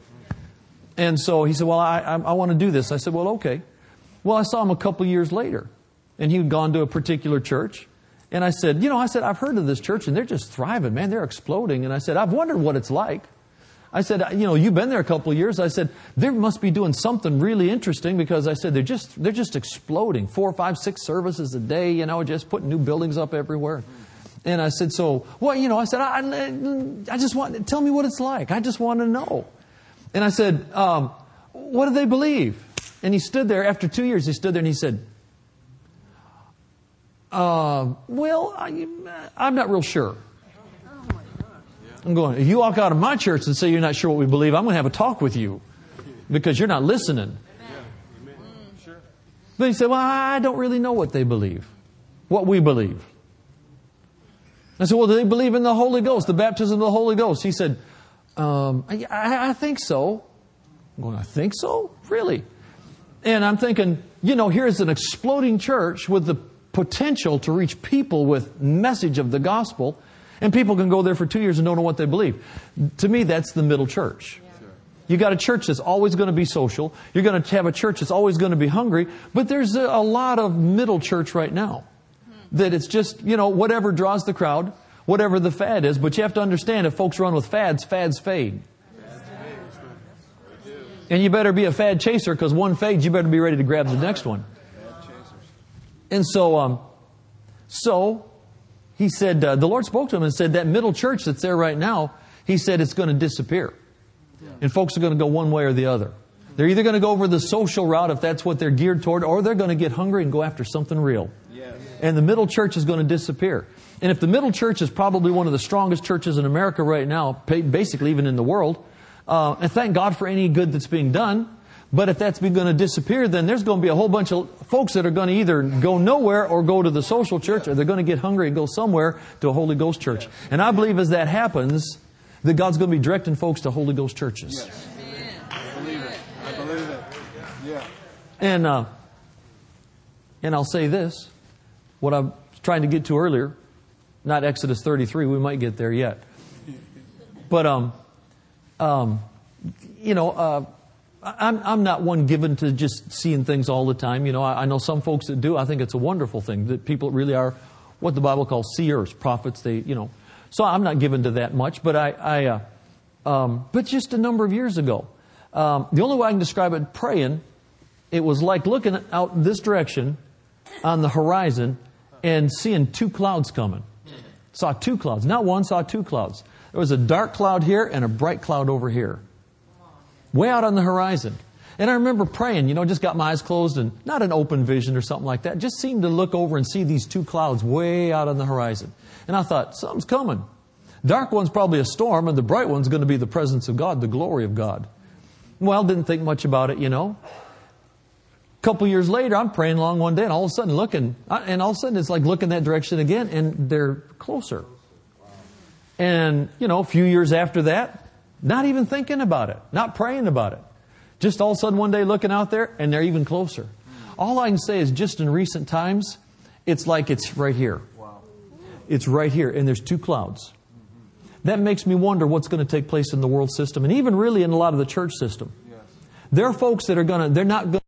And so he said, well, I, I, I want to do this. I said, well, okay. Well, I saw him a couple years later, and he'd gone to a particular church. And I said, you know, I said, I've heard of this church, and they're just thriving, man. They're exploding. And I said, I've wondered what it's like. I said, you know, you've been there a couple of years. I said, they must be doing something really interesting because I said, they're just, they're just exploding. Four, five, six services a day, you know, just putting new buildings up everywhere. And I said, so, well, you know, I said, I, I just want, tell me what it's like. I just want to know. And I said, um, what do they believe? And he stood there, after two years, he stood there and he said, uh, well, I, I'm not real sure. I'm going, if you walk out of my church and say you're not sure what we believe, I'm going to have a talk with you because you're not listening. But he said, well, I don't really know what they believe, what we believe. I said, well, do they believe in the Holy Ghost, the baptism of the Holy Ghost? He said, um, I, I, think so. I'm going, I think so? Really? And I'm thinking, you know, here's an exploding church with the potential to reach people with message of the gospel, and people can go there for two years and don't know what they believe. To me, that's the middle church. You got a church that's always going to be social. You're going to have a church that's always going to be hungry. But there's a, a lot of middle church right now that it's just, you know, whatever draws the crowd, whatever the fad is. But you have to understand if folks run with fads, fads fade. And you better be a fad chaser because one fades, you better be ready to grab the next one. And so, um, so he said, uh, the Lord spoke to him and said, that middle church that's there right now, he said it's going to disappear. And folks are going to go one way or the other. They're either going to go over the social route if that's what they're geared toward, or they're going to get hungry and go after something real. Yes. And the middle church is going to disappear. And if the middle church is probably one of the strongest churches in America right now, basically even in the world, uh, and thank God for any good that's being done, but if that's going to disappear, then there's going to be a whole bunch of folks that are going to either go nowhere or go to the social church, or they're going to get hungry and go somewhere to a Holy Ghost church. And I believe as that happens, that God's going to be directing folks to Holy Ghost churches. Yes. I believe it. I believe it. Yeah. And uh, and I'll say this: what I'm trying to get to earlier, not Exodus 33. We might get there yet, but um, um, you know. Uh, I'm, I'm not one given to just seeing things all the time. You know, I, I, know some folks that do. I think it's a wonderful thing that people really are what the Bible calls seers, prophets. They, you know, so I'm not given to that much. But I, I uh, um, but just a number of years ago, um, the only way I can describe it, praying, it was like looking out this direction on the horizon and seeing two clouds coming. Saw two clouds, not one, saw two clouds. There was a dark cloud here and a bright cloud over here way out on the horizon. And I remember praying, you know, just got my eyes closed and not an open vision or something like that. Just seemed to look over and see these two clouds way out on the horizon. And I thought, something's coming. Dark one's probably a storm, and the bright one's going to be the presence of God, the glory of God. Well, didn't think much about it, you know. A couple years later, I'm praying along one day, and all of a sudden looking, and all of a sudden it's like looking that direction again, and they're closer. And, you know, a few years after that, not even thinking about it, not praying about it. Just all of a sudden one day looking out there and they're even closer. All I can say is just in recent times, it's like it's right here. It's right here, and there's two clouds. That makes me wonder what's going to take place in the world system and even really in a lot of the church system. There are folks that are going to, they're not going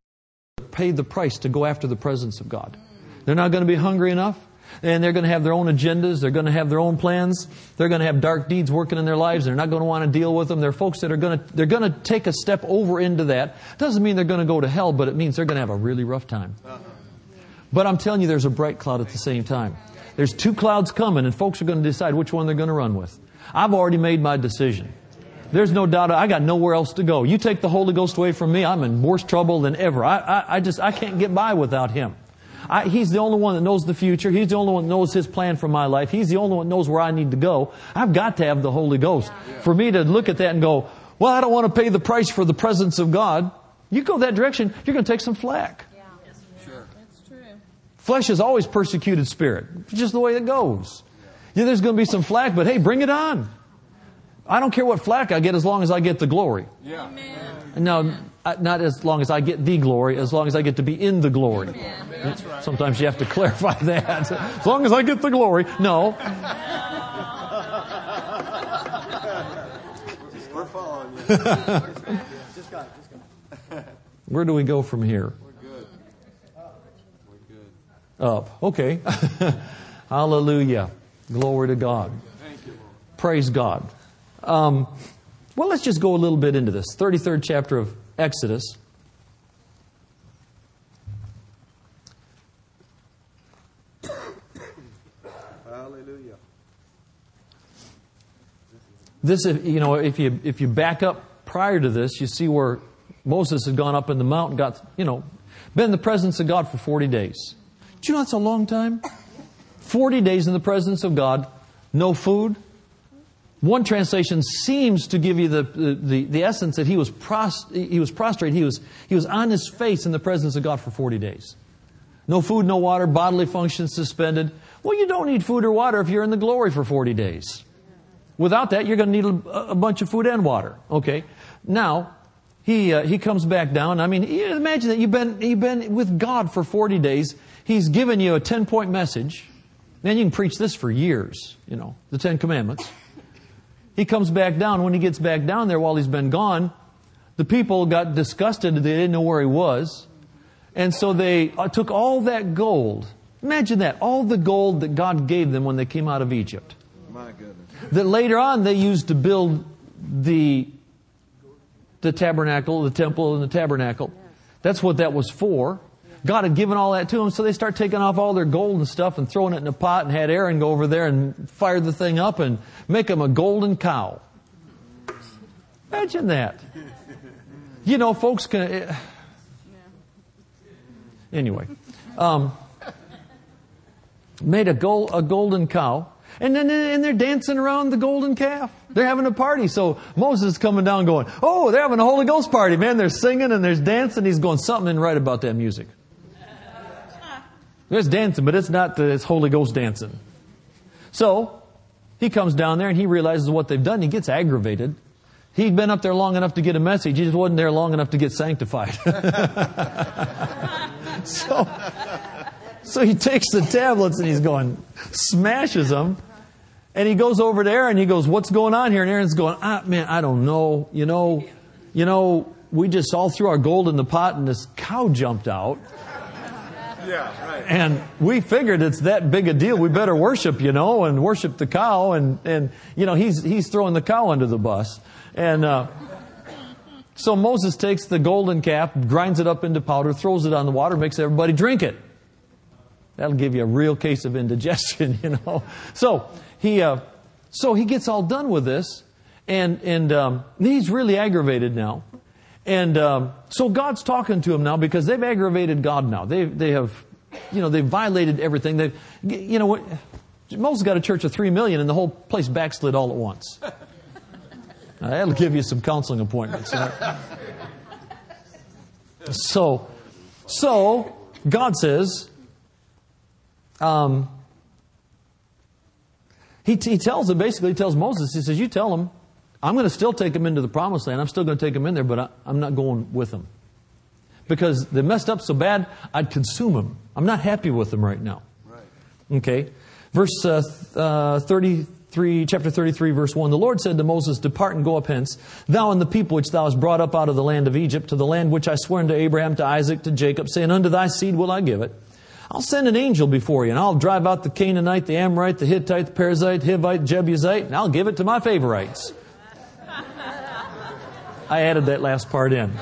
to pay the price to go after the presence of God. They're not going to be hungry enough and they're going to have their own agendas. They're going to have their own plans. They're going to have dark deeds working in their lives. They're not going to want to deal with them. They're folks that are going to, they're going to take a step over into that. Doesn't mean they're going to go to hell, but it means they're going to have a really rough time. But I'm telling you, there's a bright cloud at the same time. There's two clouds coming, and folks are going to decide which one they're going to run with. I've already made my decision. There's no doubt. I got nowhere else to go. You take the Holy Ghost away from me, I'm in worse trouble than ever. I, I, I just, I can't get by without Him. I, he's the only one that knows the future. He's the only one that knows His plan for my life. He's the only one that knows where I need to go. I've got to have the Holy Ghost. For me to look at that and go, well, I don't want to pay the price for the presence of God. You go that direction, you're going to take some flack. Yeah. Sure. That's true. Flesh is always persecuted spirit. It's just the way it goes. Yeah, there's going to be some flack, but hey, bring it on. I don't care what flack I get as long as I get the glory. Yeah. No, uh, not as long as I get the glory, as long as I get to be in the glory. That's right. Sometimes you have to clarify that. As long as I get the glory. No. We're following you. Where do we go from here? We're good. We're good. Up. Okay. Hallelujah. Glory to God. Thank you, Lord. Praise God. Um, well, let's just go a little bit into this. 33rd chapter of Exodus. This, you know, if you if you back up prior to this, you see where Moses had gone up in the mountain, got you know, been in the presence of God for 40 days. Do you know that's a long time? 40 days in the presence of God, no food. One translation seems to give you the, the, the essence that he was, pros, he was prostrate. He was, he was on his face in the presence of God for 40 days. No food, no water, bodily functions suspended. Well, you don't need food or water if you're in the glory for 40 days. Without that, you're going to need a, a bunch of food and water. Okay. Now, he, uh, he comes back down. I mean, imagine that you've been, you've been with God for 40 days. He's given you a 10 point message. Man, you can preach this for years, you know, the Ten Commandments. He comes back down. When he gets back down there while he's been gone, the people got disgusted. They didn't know where he was. And so they uh, took all that gold. Imagine that. All the gold that God gave them when they came out of Egypt. That later on they used to build the the tabernacle, the temple and the tabernacle. That's what that was for. God had given all that to them, so they start taking off all their gold and stuff and throwing it in a pot and had Aaron go over there and fire the thing up and make them a golden cow. Imagine that. You know, folks can. eh, Anyway, um, made a, gold, a golden cow, and then and they're dancing around the golden calf. They're having a party. So Moses is coming down going, Oh, they're having a Holy Ghost party, man. They're singing and there's dancing. He's going, Something right about that music. There's dancing, but it's not the it's Holy Ghost dancing. So he comes down there and he realizes what they've done. He gets aggravated. He'd been up there long enough to get a message. He just wasn't there long enough to get sanctified. so, so he takes the tablets and he's going, smashes them. And he goes over to Aaron and he goes, What's going on here? And Aaron's going, ah, Man, I don't know. You know, you know, we just all threw our gold in the pot and this cow jumped out. Yeah, right. And we figured it's that big a deal. We better worship, you know, and worship the cow. And, and you know, he's, he's throwing the cow under the bus. And uh, so Moses takes the golden calf, grinds it up into powder, throws it on the water, makes everybody drink it. That'll give you a real case of indigestion, you know. So he, uh, so he gets all done with this, and and um, he's really aggravated now. And um, so God's talking to him now because they've aggravated God now. They they have, you know, they've violated everything. They, you know, Moses got a church of three million, and the whole place backslid all at once. Now, that'll give you some counseling appointments. know. So, so God says, um, he, he tells him basically, he tells Moses, he says, You tell him, I'm going to still take him into the promised land. I'm still going to take him in there, but I, I'm not going with him. Because they messed up so bad, I'd consume them. I'm not happy with them right now. Right. Okay. Verse uh, uh, 33, chapter 33, verse 1. The Lord said to Moses, Depart and go up hence, thou and the people which thou hast brought up out of the land of Egypt, to the land which I swore unto Abraham, to Isaac, to Jacob, saying, Unto thy seed will I give it. I'll send an angel before you, and I'll drive out the Canaanite, the Amorite, the Hittite, the Perizzite, Hivite, Jebusite, and I'll give it to my favorites. I added that last part in.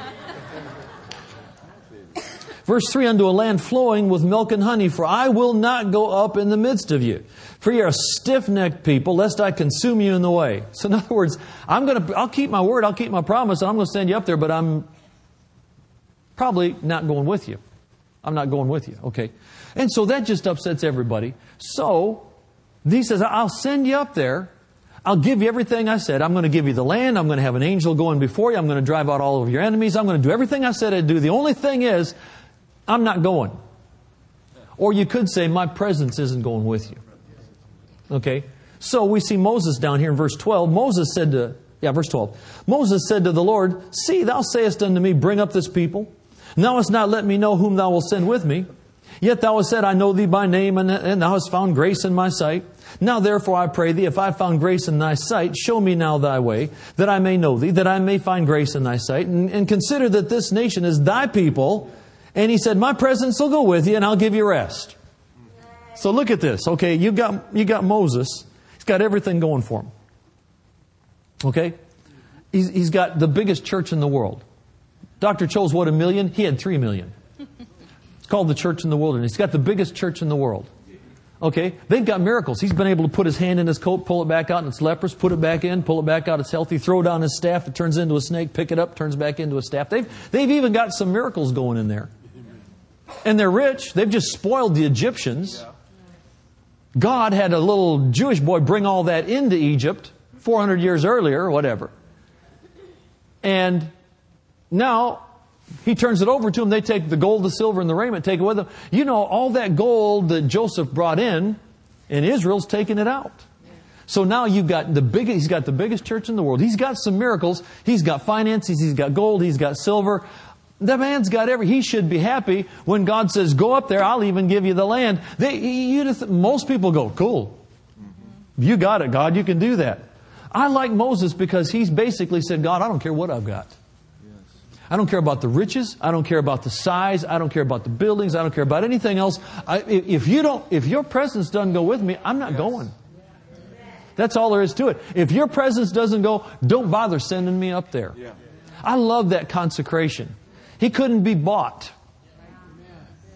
Verse 3 Unto a land flowing with milk and honey, for I will not go up in the midst of you. For you're a stiff necked people, lest I consume you in the way. So, in other words, I'm to, I'll keep my word, I'll keep my promise, and I'm going to send you up there, but I'm probably not going with you. I'm not going with you. Okay. And so that just upsets everybody. So, he says, I'll send you up there. I'll give you everything I said. I'm going to give you the land. I'm going to have an angel going before you. I'm going to drive out all of your enemies. I'm going to do everything I said I'd do. The only thing is, I'm not going. Or you could say, my presence isn't going with you. Okay? So we see Moses down here in verse 12. Moses said to, yeah, verse 12. Moses said to the Lord, See, thou sayest unto me, Bring up this people. Thou hast not let me know whom thou wilt send with me. Yet thou hast said, I know thee by name, and, and thou hast found grace in my sight. Now therefore I pray thee, if I found grace in thy sight, show me now thy way, that I may know thee, that I may find grace in thy sight, and, and consider that this nation is thy people. And he said, My presence will go with you, and I'll give you rest. So look at this. Okay, you got you got Moses. He's got everything going for him. Okay? He's, he's got the biggest church in the world. Dr. Cho's what, a million? He had three million. It's called the Church in the Wilderness. He's got the biggest church in the world. Okay? They've got miracles. He's been able to put his hand in his coat, pull it back out, and it's leprous, put it back in, pull it back out, it's healthy, throw down his staff, it turns into a snake, pick it up, turns back into a staff. They've, they've even got some miracles going in there. And they're rich. They've just spoiled the Egyptians. God had a little Jewish boy bring all that into Egypt 400 years earlier, whatever. And now he turns it over to them. They take the gold, the silver, and the raiment, take it with them. You know, all that gold that Joseph brought in, and Israel's taking it out. So now you've got the biggest, he's got the biggest church in the world. He's got some miracles. He's got finances. He's got gold. He's got silver. The man's got every, he should be happy when God says, go up there. I'll even give you the land. They, you just, most people go, cool. You got it, God. You can do that. I like Moses because he's basically said, God, I don't care what I've got. I don't care about the riches. I don't care about the size. I don't care about the buildings. I don't care about anything else. I, if you don't, if your presence doesn't go with me, I'm not yes. going. That's all there is to it. If your presence doesn't go, don't bother sending me up there. Yeah. I love that consecration. He couldn't be bought.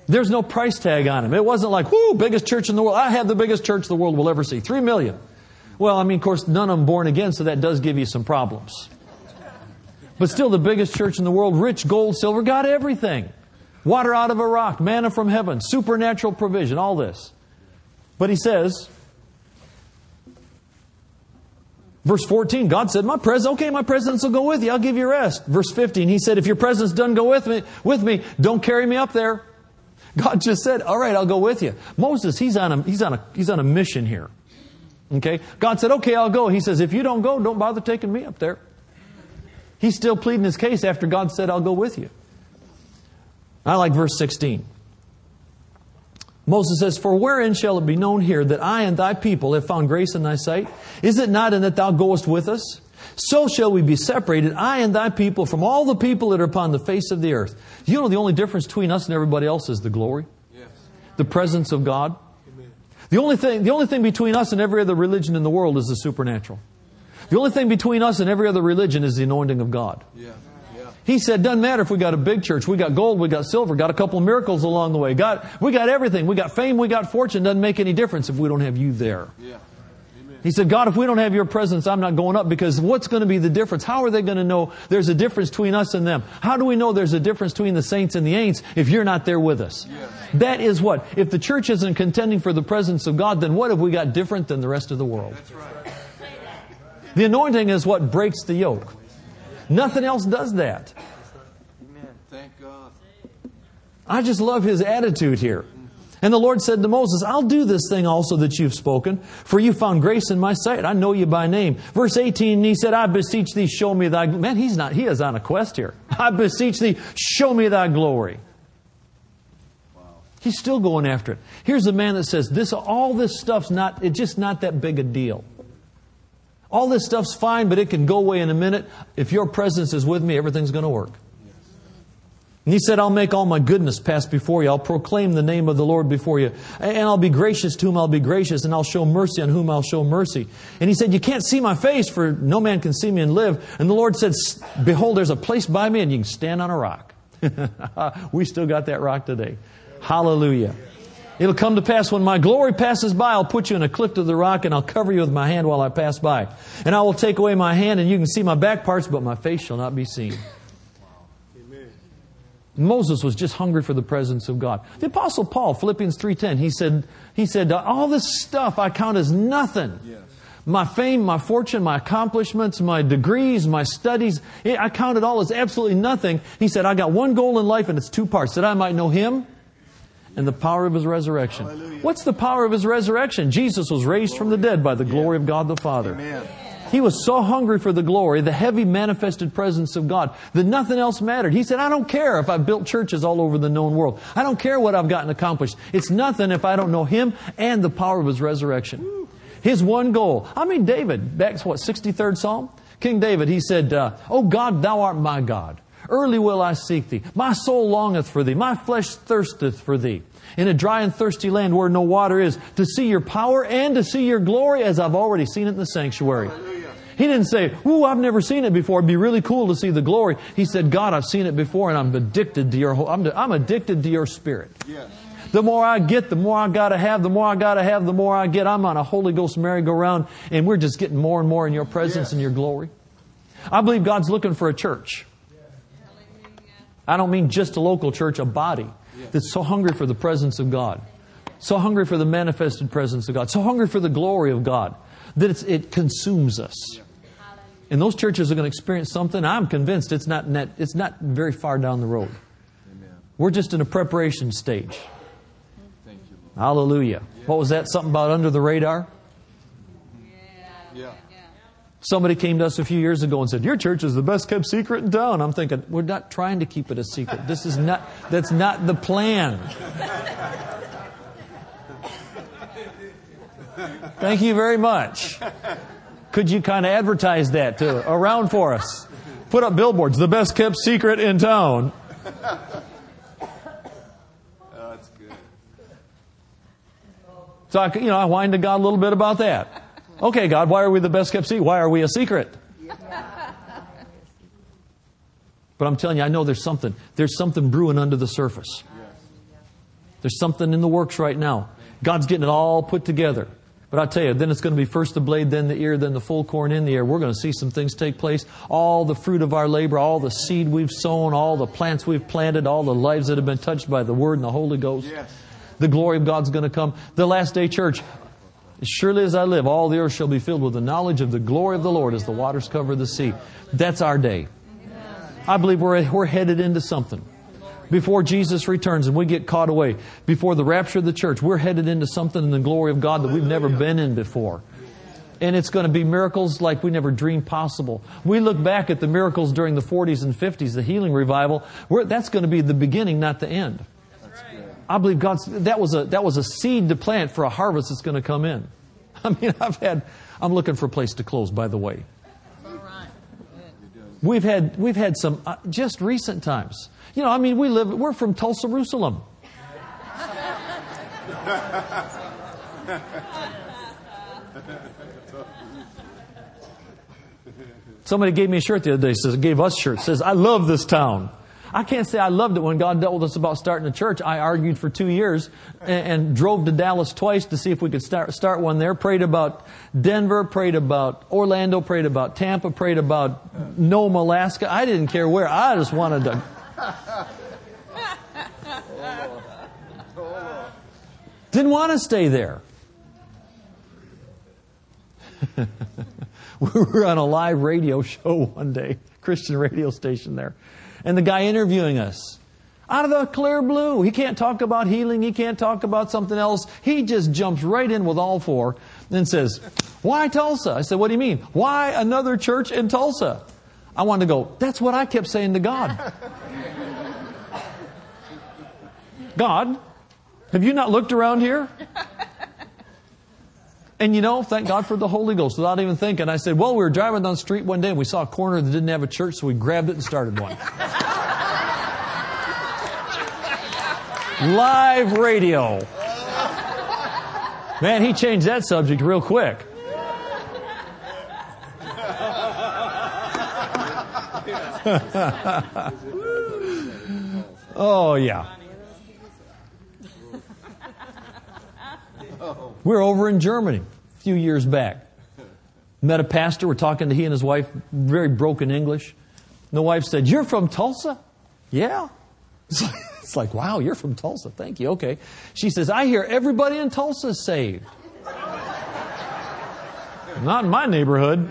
There's no price tag on him. It wasn't like, whoo, biggest church in the world. I have the biggest church the world will ever see. Three million. Well, I mean, of course, none of them born again, so that does give you some problems. But still the biggest church in the world, rich gold, silver, got everything. Water out of a rock, manna from heaven, supernatural provision, all this. But he says, Verse 14, God said, My presence, okay, my presence will go with you. I'll give you rest. Verse 15, he said, If your presence doesn't go with me, with me, don't carry me up there. God just said, All right, I'll go with you. Moses, he's on a, he's on a, he's on a mission here. Okay? God said, Okay, I'll go. He says, If you don't go, don't bother taking me up there. He's still pleading his case after God said, I'll go with you. I like verse 16. Moses says, For wherein shall it be known here that I and thy people have found grace in thy sight? Is it not in that thou goest with us? So shall we be separated, I and thy people, from all the people that are upon the face of the earth. You know the only difference between us and everybody else is the glory, yes. the presence of God. Amen. The only thing, the only thing between us and every other religion in the world is the supernatural. The only thing between us and every other religion is the anointing of God. Yeah. He said, doesn't matter if we got a big church, we got gold, we got silver, got a couple of miracles along the way, got, we got everything, we got fame, we got fortune, doesn't make any difference if we don't have you there. Yeah. He said, God, if we don't have your presence, I'm not going up because what's going to be the difference? How are they going to know there's a difference between us and them? How do we know there's a difference between the saints and the ain'ts if you're not there with us? Yes. That is what? If the church isn't contending for the presence of God, then what have we got different than the rest of the world? Right. The anointing is what breaks the yoke. Nothing else does that. Amen. Thank God. I just love his attitude here. And the Lord said to Moses, I'll do this thing also that you've spoken, for you found grace in my sight. I know you by name. Verse 18, he said, I beseech thee, show me thy, man, he's not, he is on a quest here. I beseech thee, show me thy glory. Wow. He's still going after it. Here's a man that says, this, all this stuff's not, it's just not that big a deal. All this stuff's fine, but it can go away in a minute. If your presence is with me, everything's going to work. And he said, I'll make all my goodness pass before you. I'll proclaim the name of the Lord before you. And I'll be gracious to whom I'll be gracious, and I'll show mercy on whom I'll show mercy. And he said, You can't see my face, for no man can see me and live. And the Lord said, Behold, there's a place by me, and you can stand on a rock. we still got that rock today. Hallelujah. It'll come to pass when my glory passes by, I'll put you in a cliff to the rock and I'll cover you with my hand while I pass by. And I will take away my hand and you can see my back parts, but my face shall not be seen. Amen. Moses was just hungry for the presence of God. The apostle Paul, Philippians 3.10, he said, he said, all this stuff I count as nothing. Yes. my fame, my fortune, my accomplishments, my degrees, my studies, I count it all as absolutely nothing. He said, I got one goal in life and it's two parts that I might know Him and the power of His resurrection. Hallelujah. What's the power of His resurrection? Jesus was raised from the dead by the glory of God the Father. Amen. He was so hungry for the glory, the heavy manifested presence of God, that nothing else mattered. He said, I don't care if I've built churches all over the known world. I don't care what I've gotten accomplished. It's nothing if I don't know Him and the power of His resurrection. His one goal. I mean, David, back to what, 63rd Psalm? King David, he said, uh, Oh God, thou art my God. Early will I seek thee. My soul longeth for thee. My flesh thirsteth for thee. In a dry and thirsty land where no water is, to see your power and to see your glory as I've already seen it in the sanctuary. He didn't say, Ooh, I've never seen it before. It'd be really cool to see the glory. He said, God, I've seen it before and I'm addicted to your, I'm, I'm addicted to your spirit. Yes. The more I get, the more I gotta have, the more I gotta have, the more I get. I'm on a Holy Ghost merry-go-round and we're just getting more and more in your presence Yes. and your glory. I believe God's looking for a church. I don't mean just a local church, a body that's so hungry for the presence of God, so hungry for the manifested presence of God, so hungry for the glory of God that it's, it consumes us. And those churches are going to experience something. I'm convinced it's not net, it's not very far down the road. Amen. We're just in a preparation stage. You. Hallelujah. What was that? Something about under the radar? Somebody came to us a few years ago and said, Your church is the best kept secret in town. I'm thinking, we're not trying to keep it a secret. This is not, that's not the plan. Thank you very much. Could you kind of advertise that to around for us? Put up billboards, the best kept secret in town. Oh, that's good. So I, you know, I whined to God a little bit about that. Okay, God, why are we the best kept secret? Why are we a secret? But I'm telling you, I know there's something. There's something brewing under the surface. There's something in the works right now. God's getting it all put together. But I tell you, then it's going to be first the blade, then the ear, then the full corn in the ear. We're going to see some things take place. All the fruit of our labor, all the seed we've sown, all the plants we've planted, all the lives that have been touched by the Word and the Holy Ghost. Yes. The glory of God's going to come. The last day church. As surely as I live, all the earth shall be filled with the knowledge of the glory of the Lord as the waters cover the sea. That's our day. I believe we're, we're headed into something. Before Jesus returns and we get caught away, before the rapture of the church, we're headed into something in the glory of God that we've never been in before. And it's going to be miracles like we never dreamed possible. We look back at the miracles during the 40s and 50s, the healing revival, that's going to be the beginning, not the end. I believe God's that was a that was a seed to plant for a harvest that's going to come in. I mean, I've had I'm looking for a place to close. By the way, we've had we've had some uh, just recent times. You know, I mean, we live we're from Tulsa, Jerusalem. Somebody gave me a shirt the other day. Says gave us shirts. Says I love this town. I can't say I loved it when God dealt with us about starting a church. I argued for two years and, and drove to Dallas twice to see if we could start start one there. Prayed about Denver. Prayed about Orlando. Prayed about Tampa. Prayed about Nome, Alaska. I didn't care where. I just wanted to. Didn't want to stay there. we were on a live radio show one day, Christian radio station there, and the guy interviewing us, out of the clear blue, he can't talk about healing, he can't talk about something else. He just jumps right in with all four and says, Why Tulsa? I said, What do you mean? Why another church in Tulsa? I wanted to go, That's what I kept saying to God. God, have you not looked around here? And you know, thank God for the Holy Ghost. Without even thinking, I said, well, we were driving down the street one day and we saw a corner that didn't have a church, so we grabbed it and started one. Live radio. Man, he changed that subject real quick. oh, yeah. We were over in Germany a few years back. Met a pastor. We're talking to he and his wife, very broken English. And the wife said, You're from Tulsa? Yeah. It's like, it's like, wow, you're from Tulsa. Thank you. Okay. She says, I hear everybody in Tulsa saved. Not in my neighborhood.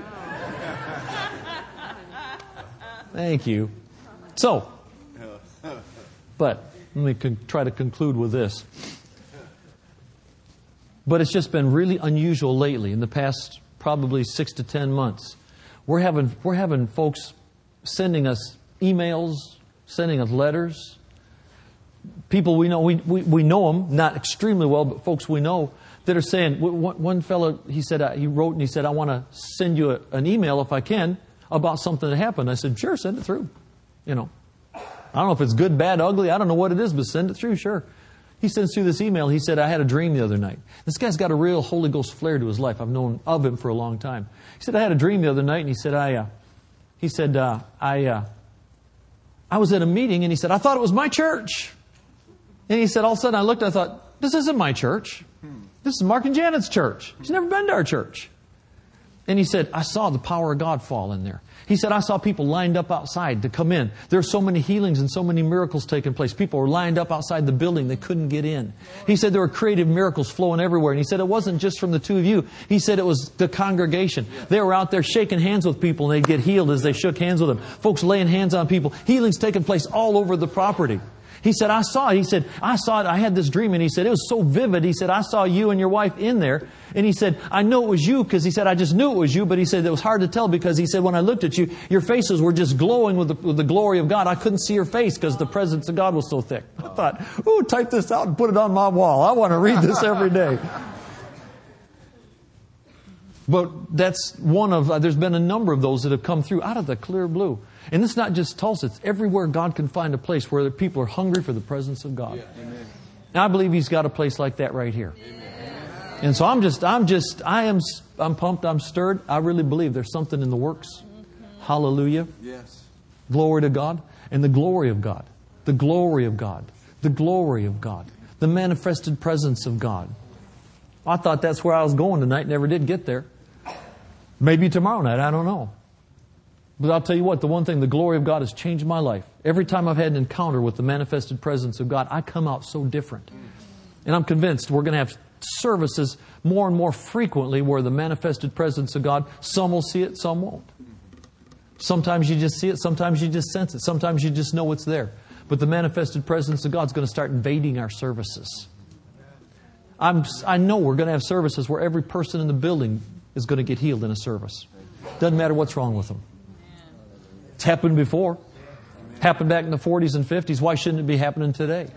Thank you. So, but let me con- try to conclude with this. But it's just been really unusual lately in the past probably six to ten months. We're having, we're having folks sending us emails, sending us letters. People we know, we, we, we know them, not extremely well, but folks we know that are saying, one, one fellow, he said, uh, he wrote and he said, I want to send you a, an email if I can about something that happened. I said, sure, send it through. You know, I don't know if it's good, bad, ugly. I don't know what it is, but send it through, sure. He sends through this email. He said, I had a dream the other night. This guy's got a real Holy Ghost flair to his life. I've known of him for a long time. He said, I had a dream the other night, and he said, I, uh, he said, uh, I, uh, I was at a meeting, and he said, I thought it was my church. And he said, all of a sudden I looked, I thought, this isn't my church. This is Mark and Janet's church. He's never been to our church. And he said, I saw the power of God fall in there. He said, I saw people lined up outside to come in. There are so many healings and so many miracles taking place. People were lined up outside the building. They couldn't get in. He said there were creative miracles flowing everywhere. And he said it wasn't just from the two of you. He said it was the congregation. They were out there shaking hands with people and they'd get healed as they shook hands with them. Folks laying hands on people. Healings taking place all over the property. He said, I saw it. He said, I saw it. I had this dream. And he said, it was so vivid. He said, I saw you and your wife in there. And he said, I know it was you because he said, I just knew it was you. But he said, it was hard to tell because he said, when I looked at you, your faces were just glowing with the, with the glory of God. I couldn't see your face because the presence of God was so thick. I thought, ooh, type this out and put it on my wall. I want to read this every day. But that's one of, uh, there's been a number of those that have come through out of the clear blue. And it's not just Tulsa, it's everywhere God can find a place where people are hungry for the presence of God. Yeah. And I believe He's got a place like that right here. Amen. And so I'm just, I'm just, I am, I'm pumped, I'm stirred. I really believe there's something in the works. Hallelujah. Yes. Glory to God. And the glory of God. The glory of God. The glory of God. The manifested presence of God. I thought that's where I was going tonight, never did get there. Maybe tomorrow night, I don't know. But I'll tell you what, the one thing, the glory of God has changed my life. Every time I've had an encounter with the manifested presence of God, I come out so different. And I'm convinced we're going to have services more and more frequently where the manifested presence of God, some will see it, some won't. Sometimes you just see it, sometimes you just sense it, sometimes you just know it's there. But the manifested presence of God is going to start invading our services. I'm, I know we're going to have services where every person in the building is going to get healed in a service. Doesn't matter what's wrong with them. It's happened before. Happened back in the 40s and 50s. Why shouldn't it be happening today?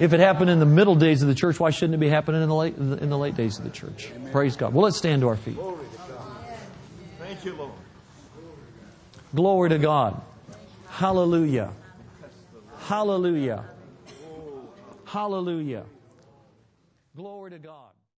If it happened in the middle days of the church, why shouldn't it be happening in the late, in the late days of the church? Praise God. Well, let's stand to our feet. Thank you, Lord. Glory to God. Hallelujah. Hallelujah. Hallelujah. Glory to God.